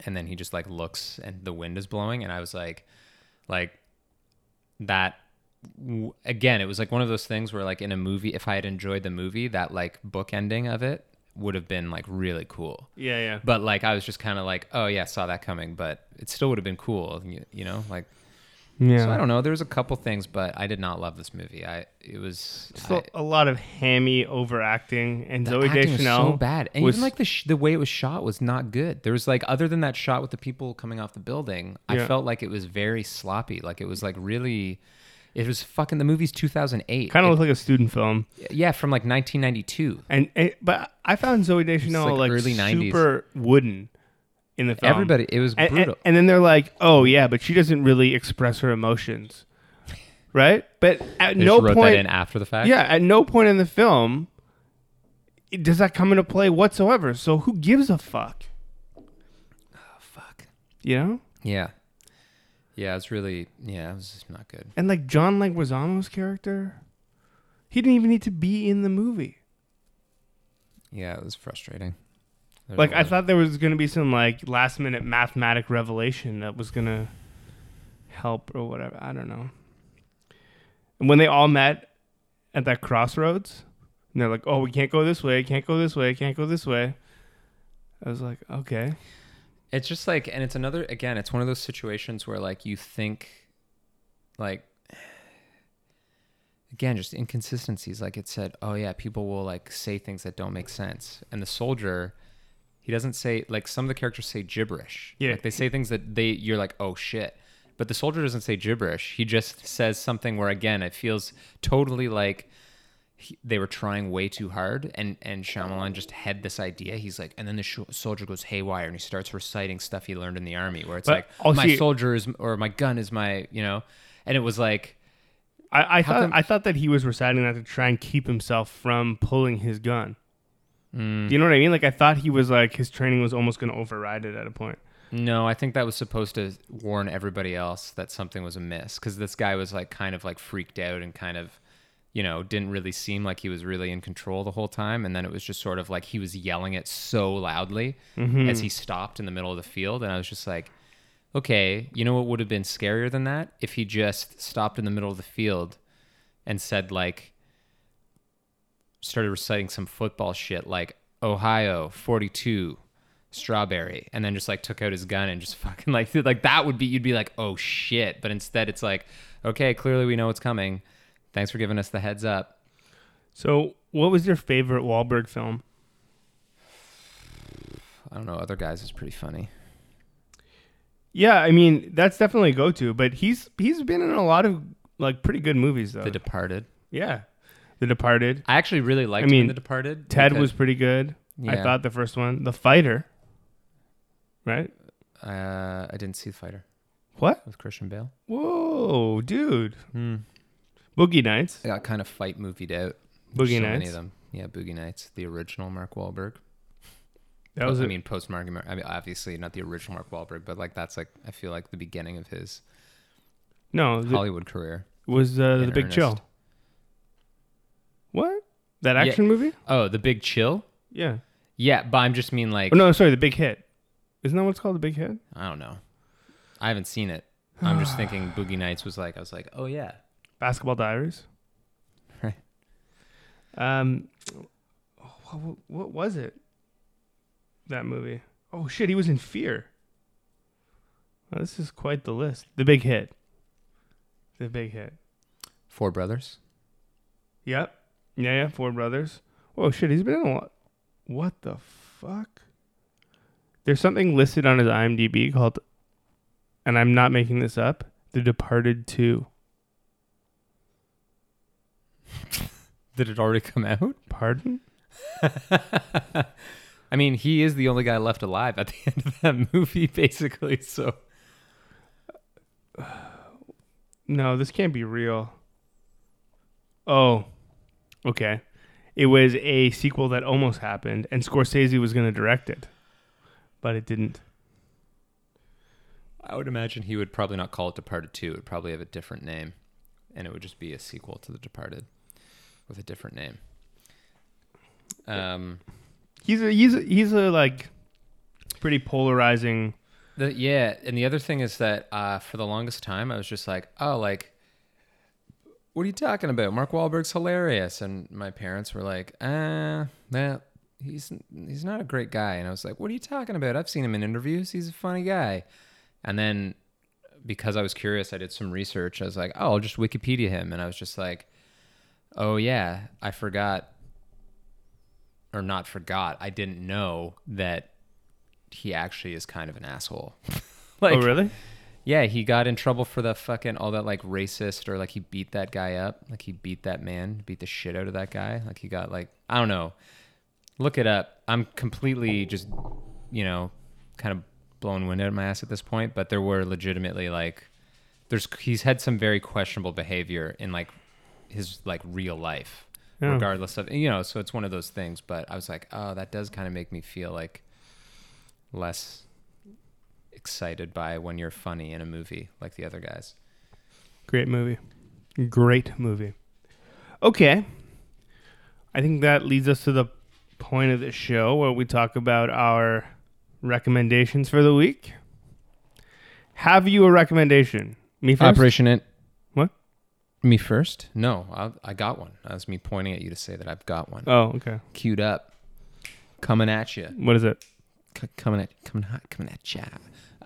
and then he just like looks and the wind is blowing and i was like like that w- again it was like one of those things where like in a movie if i had enjoyed the movie that like book ending of it would have been like really cool yeah, yeah. but like i was just kind of like oh yeah saw that coming but it still would have been cool you, you know like Yeah, so i don't know there was a couple things but i did not love this movie i it was I- Still a lot of hammy overacting, and the Zooey acting was so bad, and was- even like the sh- the way it was shot was not good. There was like other than that shot with the people coming off the building, I felt like it was very sloppy. Like it was like really, it was fucking. The movie's two thousand eight. kind of looked like a student film. yeah, from like nineteen ninety two. And, and but I found Zooey Deschanel like like, early 90s. super wooden in the film. Everybody, it was and, brutal. and, and then they're like, "Oh yeah, but she doesn't really express her emotions." right? But at They no just wrote point, that in after the fact. yeah, at no point in the film does that come into play whatsoever. So who gives a fuck? Oh, fuck. You know? Yeah. Yeah, it's really yeah, it was just not good. And like John Leguizamo's character, he didn't even need to be in the movie. Yeah, it was frustrating. There's Like I thought there was gonna be some like last minute mathematic revelation that was gonna help or whatever. I don't know. And when they all met at that crossroads, and they're like, "Oh, we can't go this way. Can't go this way. Can't go this way." I was like, "Okay." It's just like, and it's another again. It's one of those situations where like you think, like, again, just inconsistencies. Like it said, oh yeah, people will like say things that don't make sense, and the soldier, he doesn't say like some of the characters say gibberish. Yeah. like they say things that they you're like, oh shit. But the soldier doesn't say gibberish. He just says something where again it feels totally like he, they were trying way too hard, and and Shyamalan just had this idea. He's like, and then the sh- soldier goes haywire, and he starts reciting stuff he learned in the army, where it's But like, I'll my see- soldier is, or my gun is my, you know, and it was like, I, I thought come- I thought that he was reciting that to try and keep himself from pulling his gun. Mm, Do you know what I mean? Like I thought he was like his training was almost going to override it at a point. no, I think that was supposed to warn everybody else that something was amiss, because this guy was like kind of like freaked out and kind of. You know, didn't really seem like he was really in control the whole time. And then it was just sort of like he was yelling it so loudly Mm-hmm. as he stopped in the middle of the field. And I was just like, okay, you know what would have been scarier than that? If he just stopped in the middle of the field and said, like, started reciting some football shit like Ohio 42 strawberry and then just like took out his gun and just fucking like like that would be you'd be like oh shit. But instead it's like okay clearly we know what's coming. Thanks for giving us the heads up. So, what was your favorite Wahlberg film? i don't know. Other guys is pretty funny. Yeah, I mean that's definitely a go-to, but he's he's been in a lot of like pretty good movies though. the departed. Yeah, The Departed. i actually really liked I mean, the departed Ted because- was pretty good. I thought the first one, The Fighter. Right? uh, i didn't see the fighter What? with christian bale Whoa, dude. hmm. Boogie Nights. i got kind of fight movied out Boogie so many of them yeah boogie nights the original mark Wahlberg. That was I a- mean, post Mark. I mean, obviously not the original Mark Wahlberg, but like that's like I feel like the beginning of his no, the, Hollywood career. was uh, the Big. Chill. What? That Yeah. action movie? Oh, the Big Chill. Yeah. Yeah, but I'm just mean like Oh, no, sorry, the Big Hit. Isn't that what's called the Big Hit? I don't know. I haven't seen it. I'm just thinking Boogie Nights was like I was like, oh yeah, Basketball Diaries. Right. Um, what, what was it? That movie. Oh shit, he was in Fear. Well, this is quite the list. The Big Hit. The Big Hit. Four Brothers. Yep. Yeah, yeah. Four Brothers. Oh shit, he's been in a lot. What the fuck? There's something listed on his IMDb called, and I'm not making this up. The Departed Two. Did it already come out? Pardon? I mean, he is the only guy left alive at the end of that movie, basically. So No, this can't be real. Oh, okay. It was a sequel that almost happened, and Scorsese was going to direct it, but it didn't. I would imagine he would probably not call it Departed Two. It would probably have a different name, and it would just be a sequel to The Departed with a different name. Um. He's a he's a, he's a like pretty polarizing. The, yeah, and the other thing is that uh, for the longest time, I was just like, oh, like, what are you talking about? Mark Wahlberg's hilarious, and my parents were like, ah, that he's he's not a great guy, and I was like, what are you talking about? I've seen him in interviews. He's a funny guy, and then because I was curious, I did some research. I was like, oh, I'll just Wikipedia him, and I was just like, oh yeah, I forgot, or not forgot. I didn't know that he actually is kind of an asshole. like, oh really? Yeah, he got in trouble for the fucking all that like racist or like he beat that guy up, like he beat that man, beat the shit out of that guy. Like he got like I don't know. Look it up. I'm completely just you know kind of blowing wind out of my ass at this point, but there were legitimately like there's he's had some very questionable behavior in like his like real life, Yeah. regardless of you know. So it's one of those things. But I was like, oh, that does kind of make me feel like less excited by when you're funny in a movie like the other guys. Great movie. Great movie. Okay. I think that leads us to the point of the show where we talk about our recommendations for the week. Have you a recommendation? Me first? Operation It. What? Me first? No, I, I got one. That was me pointing at you to say that I've got one. Oh, okay. Queued up, coming at you, What is it? C- coming at coming hot, coming at ya.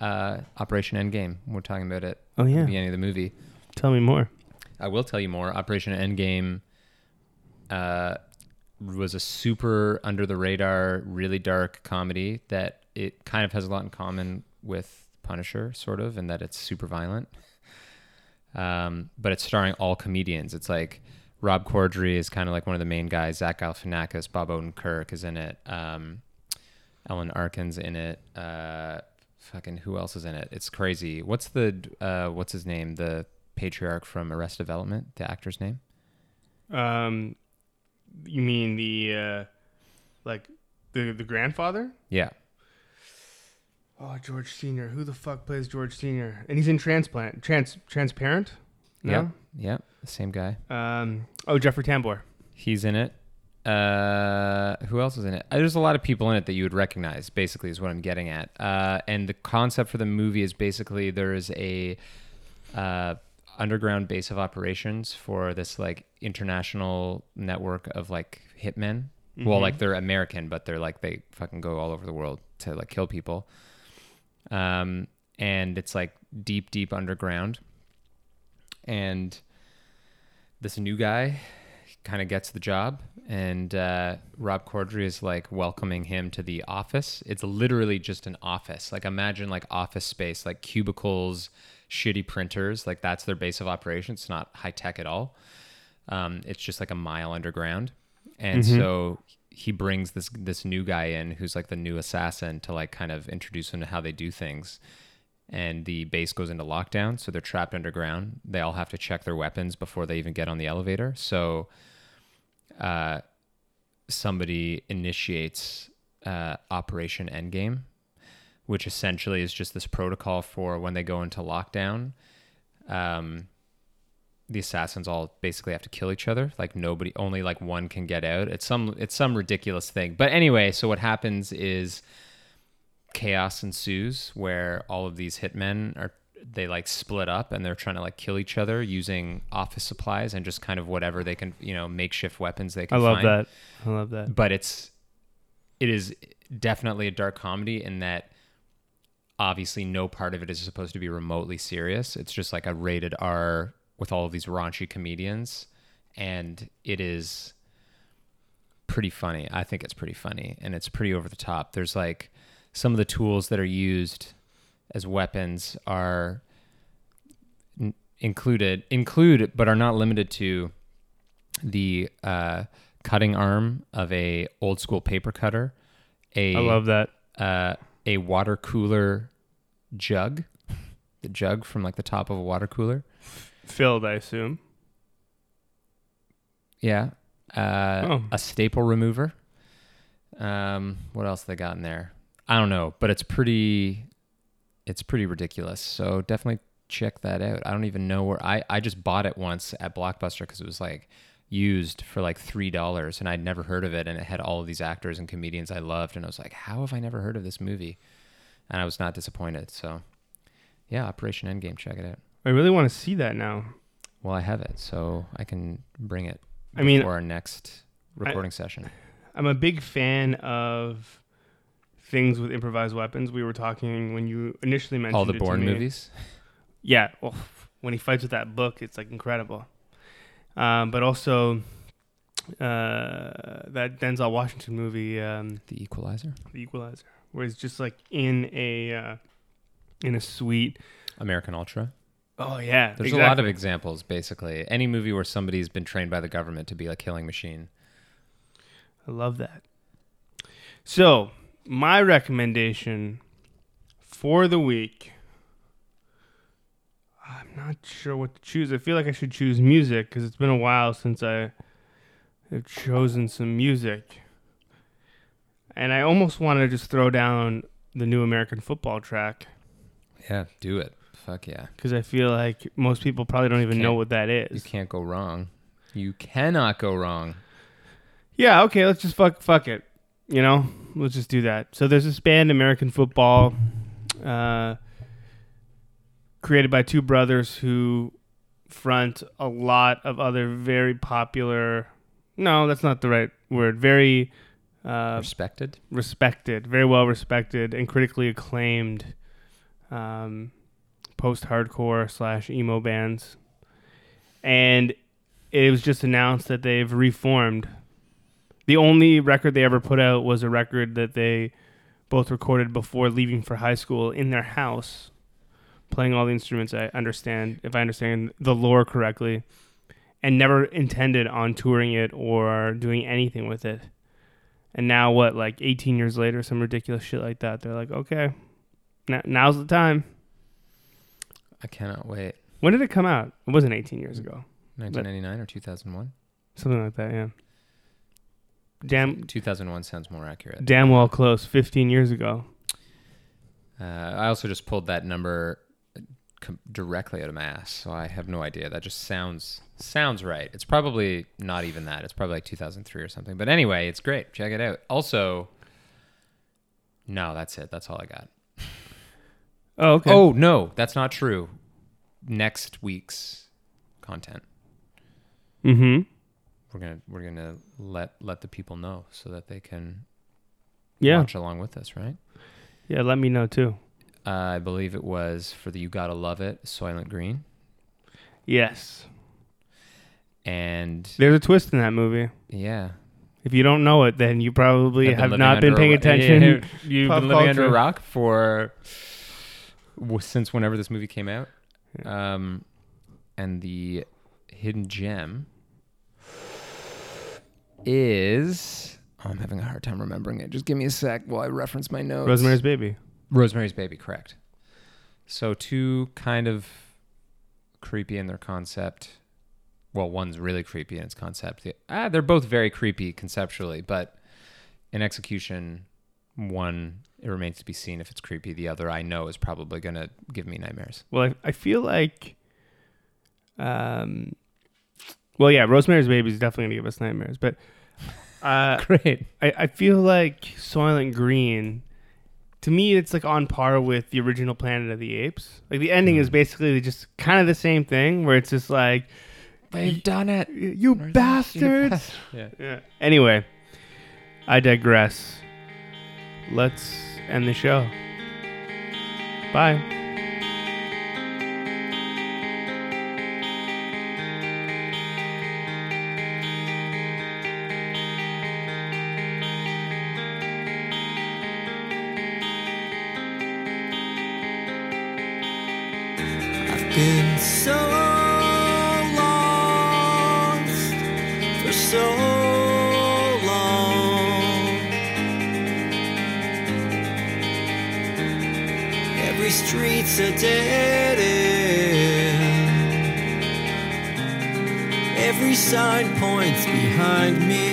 Uh, Operation Endgame. We're talking about it Oh, at the yeah. beginning of the movie. Tell me more. I will tell you more. Operation Endgame uh, was a super under the radar, really dark comedy that it kind of has a lot in common with Punisher, sort of, in that it's super violent. Um, but it's starring all comedians. It's like Rob Corddry is kind of like one of the main guys. Zach Galifianakis, Bob Odenkirk is in it. Um, Ellen Barkin's in it. Uh, fucking who else is in it? It's crazy. What's the uh, what's his name? The patriarch from Arrested Development. The actor's name. Um, you mean the, uh, like, the, the grandfather? Yeah. Oh, George Senior. Who the fuck plays George Senior? And he's in Transplant. Trans Transparent. Yeah. No. Yeah. The same guy. Um. Oh, Jeffrey Tambor. He's in it. Uh, who else is in it? Uh, There's a lot of people in it that you would recognize. Basically, is what I'm getting at. Uh, and the concept for the movie is basically there is a uh, underground base of operations for this like international network of like hitmen. Well, Mhm. like they're American, but they're like they fucking go all over the world to like kill people. Um, and it's like deep, deep underground. And this new guy kind of gets the job, and uh, Rob Corddry is like welcoming him to the office. It's literally just an office. Like imagine like office space, like cubicles, shitty printers. Like that's their base of operations. It's not high tech at all. Um, it's just like a mile underground, and Mhm. so he brings this this new guy in who's like the new assassin to like kind of introduce him to how they do things and the base goes into lockdown so they're trapped underground they all have to check their weapons before they even get on the elevator so uh, somebody initiates uh, operation endgame which essentially is just this protocol for when they go into lockdown um, the assassins all basically have to kill each other. Like nobody only like one can get out. It's some it's some ridiculous thing. But anyway so what happens is chaos ensues where all of these hitmen are they like split up and they're trying to like kill each other using office supplies and just kind of whatever they can you know makeshift weapons they can. I love find that. I love that. but it's it is definitely a dark comedy in that obviously no part of it is supposed to be remotely serious it's just like a rated r with all of these raunchy comedians and it is pretty funny i think it's pretty funny and it's pretty over the top there's like some of the tools that are used as weapons are n- included include but are not limited to the uh, cutting arm of a old school paper cutter a I love that. uh, a water cooler jug the jug from like the top of a water cooler Filled, I assume. yeah uh, Oh. a staple remover um, what else they got in there i don't know but it's pretty it's pretty ridiculous. So definitely check that out. I don't even know where i i just bought it once at blockbuster because it was like used for like three dollars and i'd never heard of it and it had all of these actors and comedians i loved and i was like how have i never heard of this movie? And i was not disappointed. So yeah operation endgame check it out. I really want to see that now. well i have it so i can bring it I mean, for our next recording session. I'm a big fan of things with improvised weapons. We were talking when you initially mentioned all the Bourne movies Yeah, well, when he fights with that book, it's like incredible. Um, but also uh, that Denzel Washington movie, um, the equalizer The Equalizer, where he's just like in a uh, in a suite. american ultra Oh yeah, There's a lot of examples, basically. Any movie where somebody's been trained by the government to be a killing machine. I love that. So, my recommendation for the week. I'm not sure what to choose. I feel like I should choose music because it's been a while since I have chosen some music. And I almost want to just throw down the new American football track Yeah, do it. Fuck yeah. because I feel like most people probably don't even know what that is. You can't go wrong. You cannot go wrong. Yeah, okay, let's just fuck fuck it. You know, let's just do that. So there's this band, American Football, uh, created by two brothers who front a lot of other very popular. No, that's not the right word. Very uh, Respected. respected, very well respected, and critically acclaimed um, post-hardcore slash emo bands. And it was just announced that they've reformed. The only record they ever put out was a record that they both recorded before leaving for high school in their house, playing all the instruments. I understand, if I understand the lore correctly, and never intended on touring it or doing anything with it. And now, what, like 18 years later, some ridiculous shit like that, they're like, okay, now, now's the time. I cannot wait. When did it come out? It wasn't 18 years ago. 1999 or 2001? Something like that, yeah. Damn, 2001 sounds more accurate. damn well close. 15 years ago. Uh, I also just pulled that number com- directly out of my ass, so I have no idea. That just sounds sounds right. It's probably not even that. It's probably like 2003 or something. But anyway, it's great. Check it out. Also, no, that's it. That's all I got. Oh, okay. Oh no, that's not true. Next week's content, mm-hmm. We're gonna we're gonna let let the people know so that they can Yeah. watch along with us, right? Yeah, let me know too. Uh, I believe it was for the You Gotta Love It, Soylent Green, Yes. and There's a twist in that movie. yeah, If you don't know it, then you probably I've been not been under a paying attention. Yeah, You've Pop been living under a rock for since whenever this movie came out. Um, and the hidden gem is. Oh, I'm having a hard time remembering it. Just give me a sec while I reference my notes. Rosemary's Baby. Rosemary's Baby, correct. So two kind of creepy in their concept. Well, one's really creepy in its concept. The- Ah, they're both very creepy conceptually, but in execution, one it remains to be seen if it's creepy. The other I know is probably gonna give me nightmares. Well, I, I feel like, um, well, yeah, Rosemary's Baby is definitely gonna give us nightmares, but uh, Great. I, I feel like Soylent Green. To me, it's like on par with the original Planet of the Apes. Like the ending is Mm. basically just kind of the same thing, where it's just like, They've done it. "You bastards!" Yeah. Yeah. Anyway, I digress. Let's end the show. Bye. Every sign points behind me.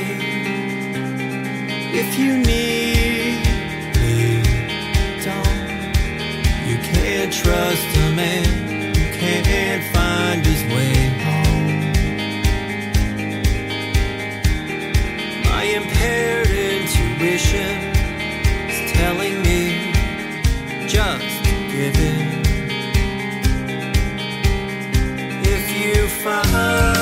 If you need me, don't. You can't trust a man who can't find his way home. My impaired intuition is telling me just give in. If you find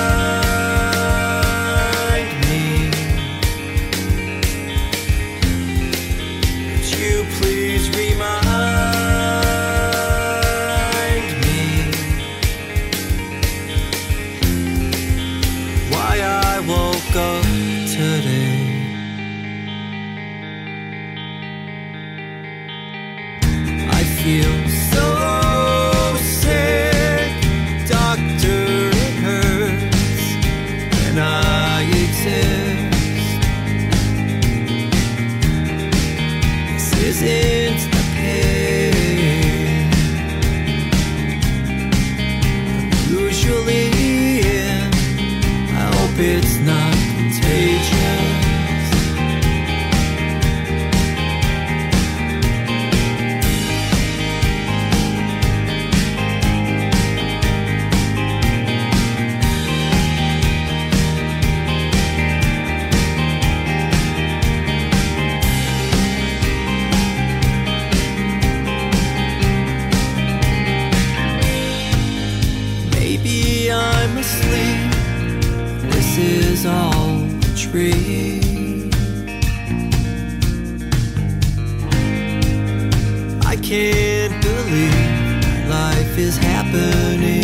is happening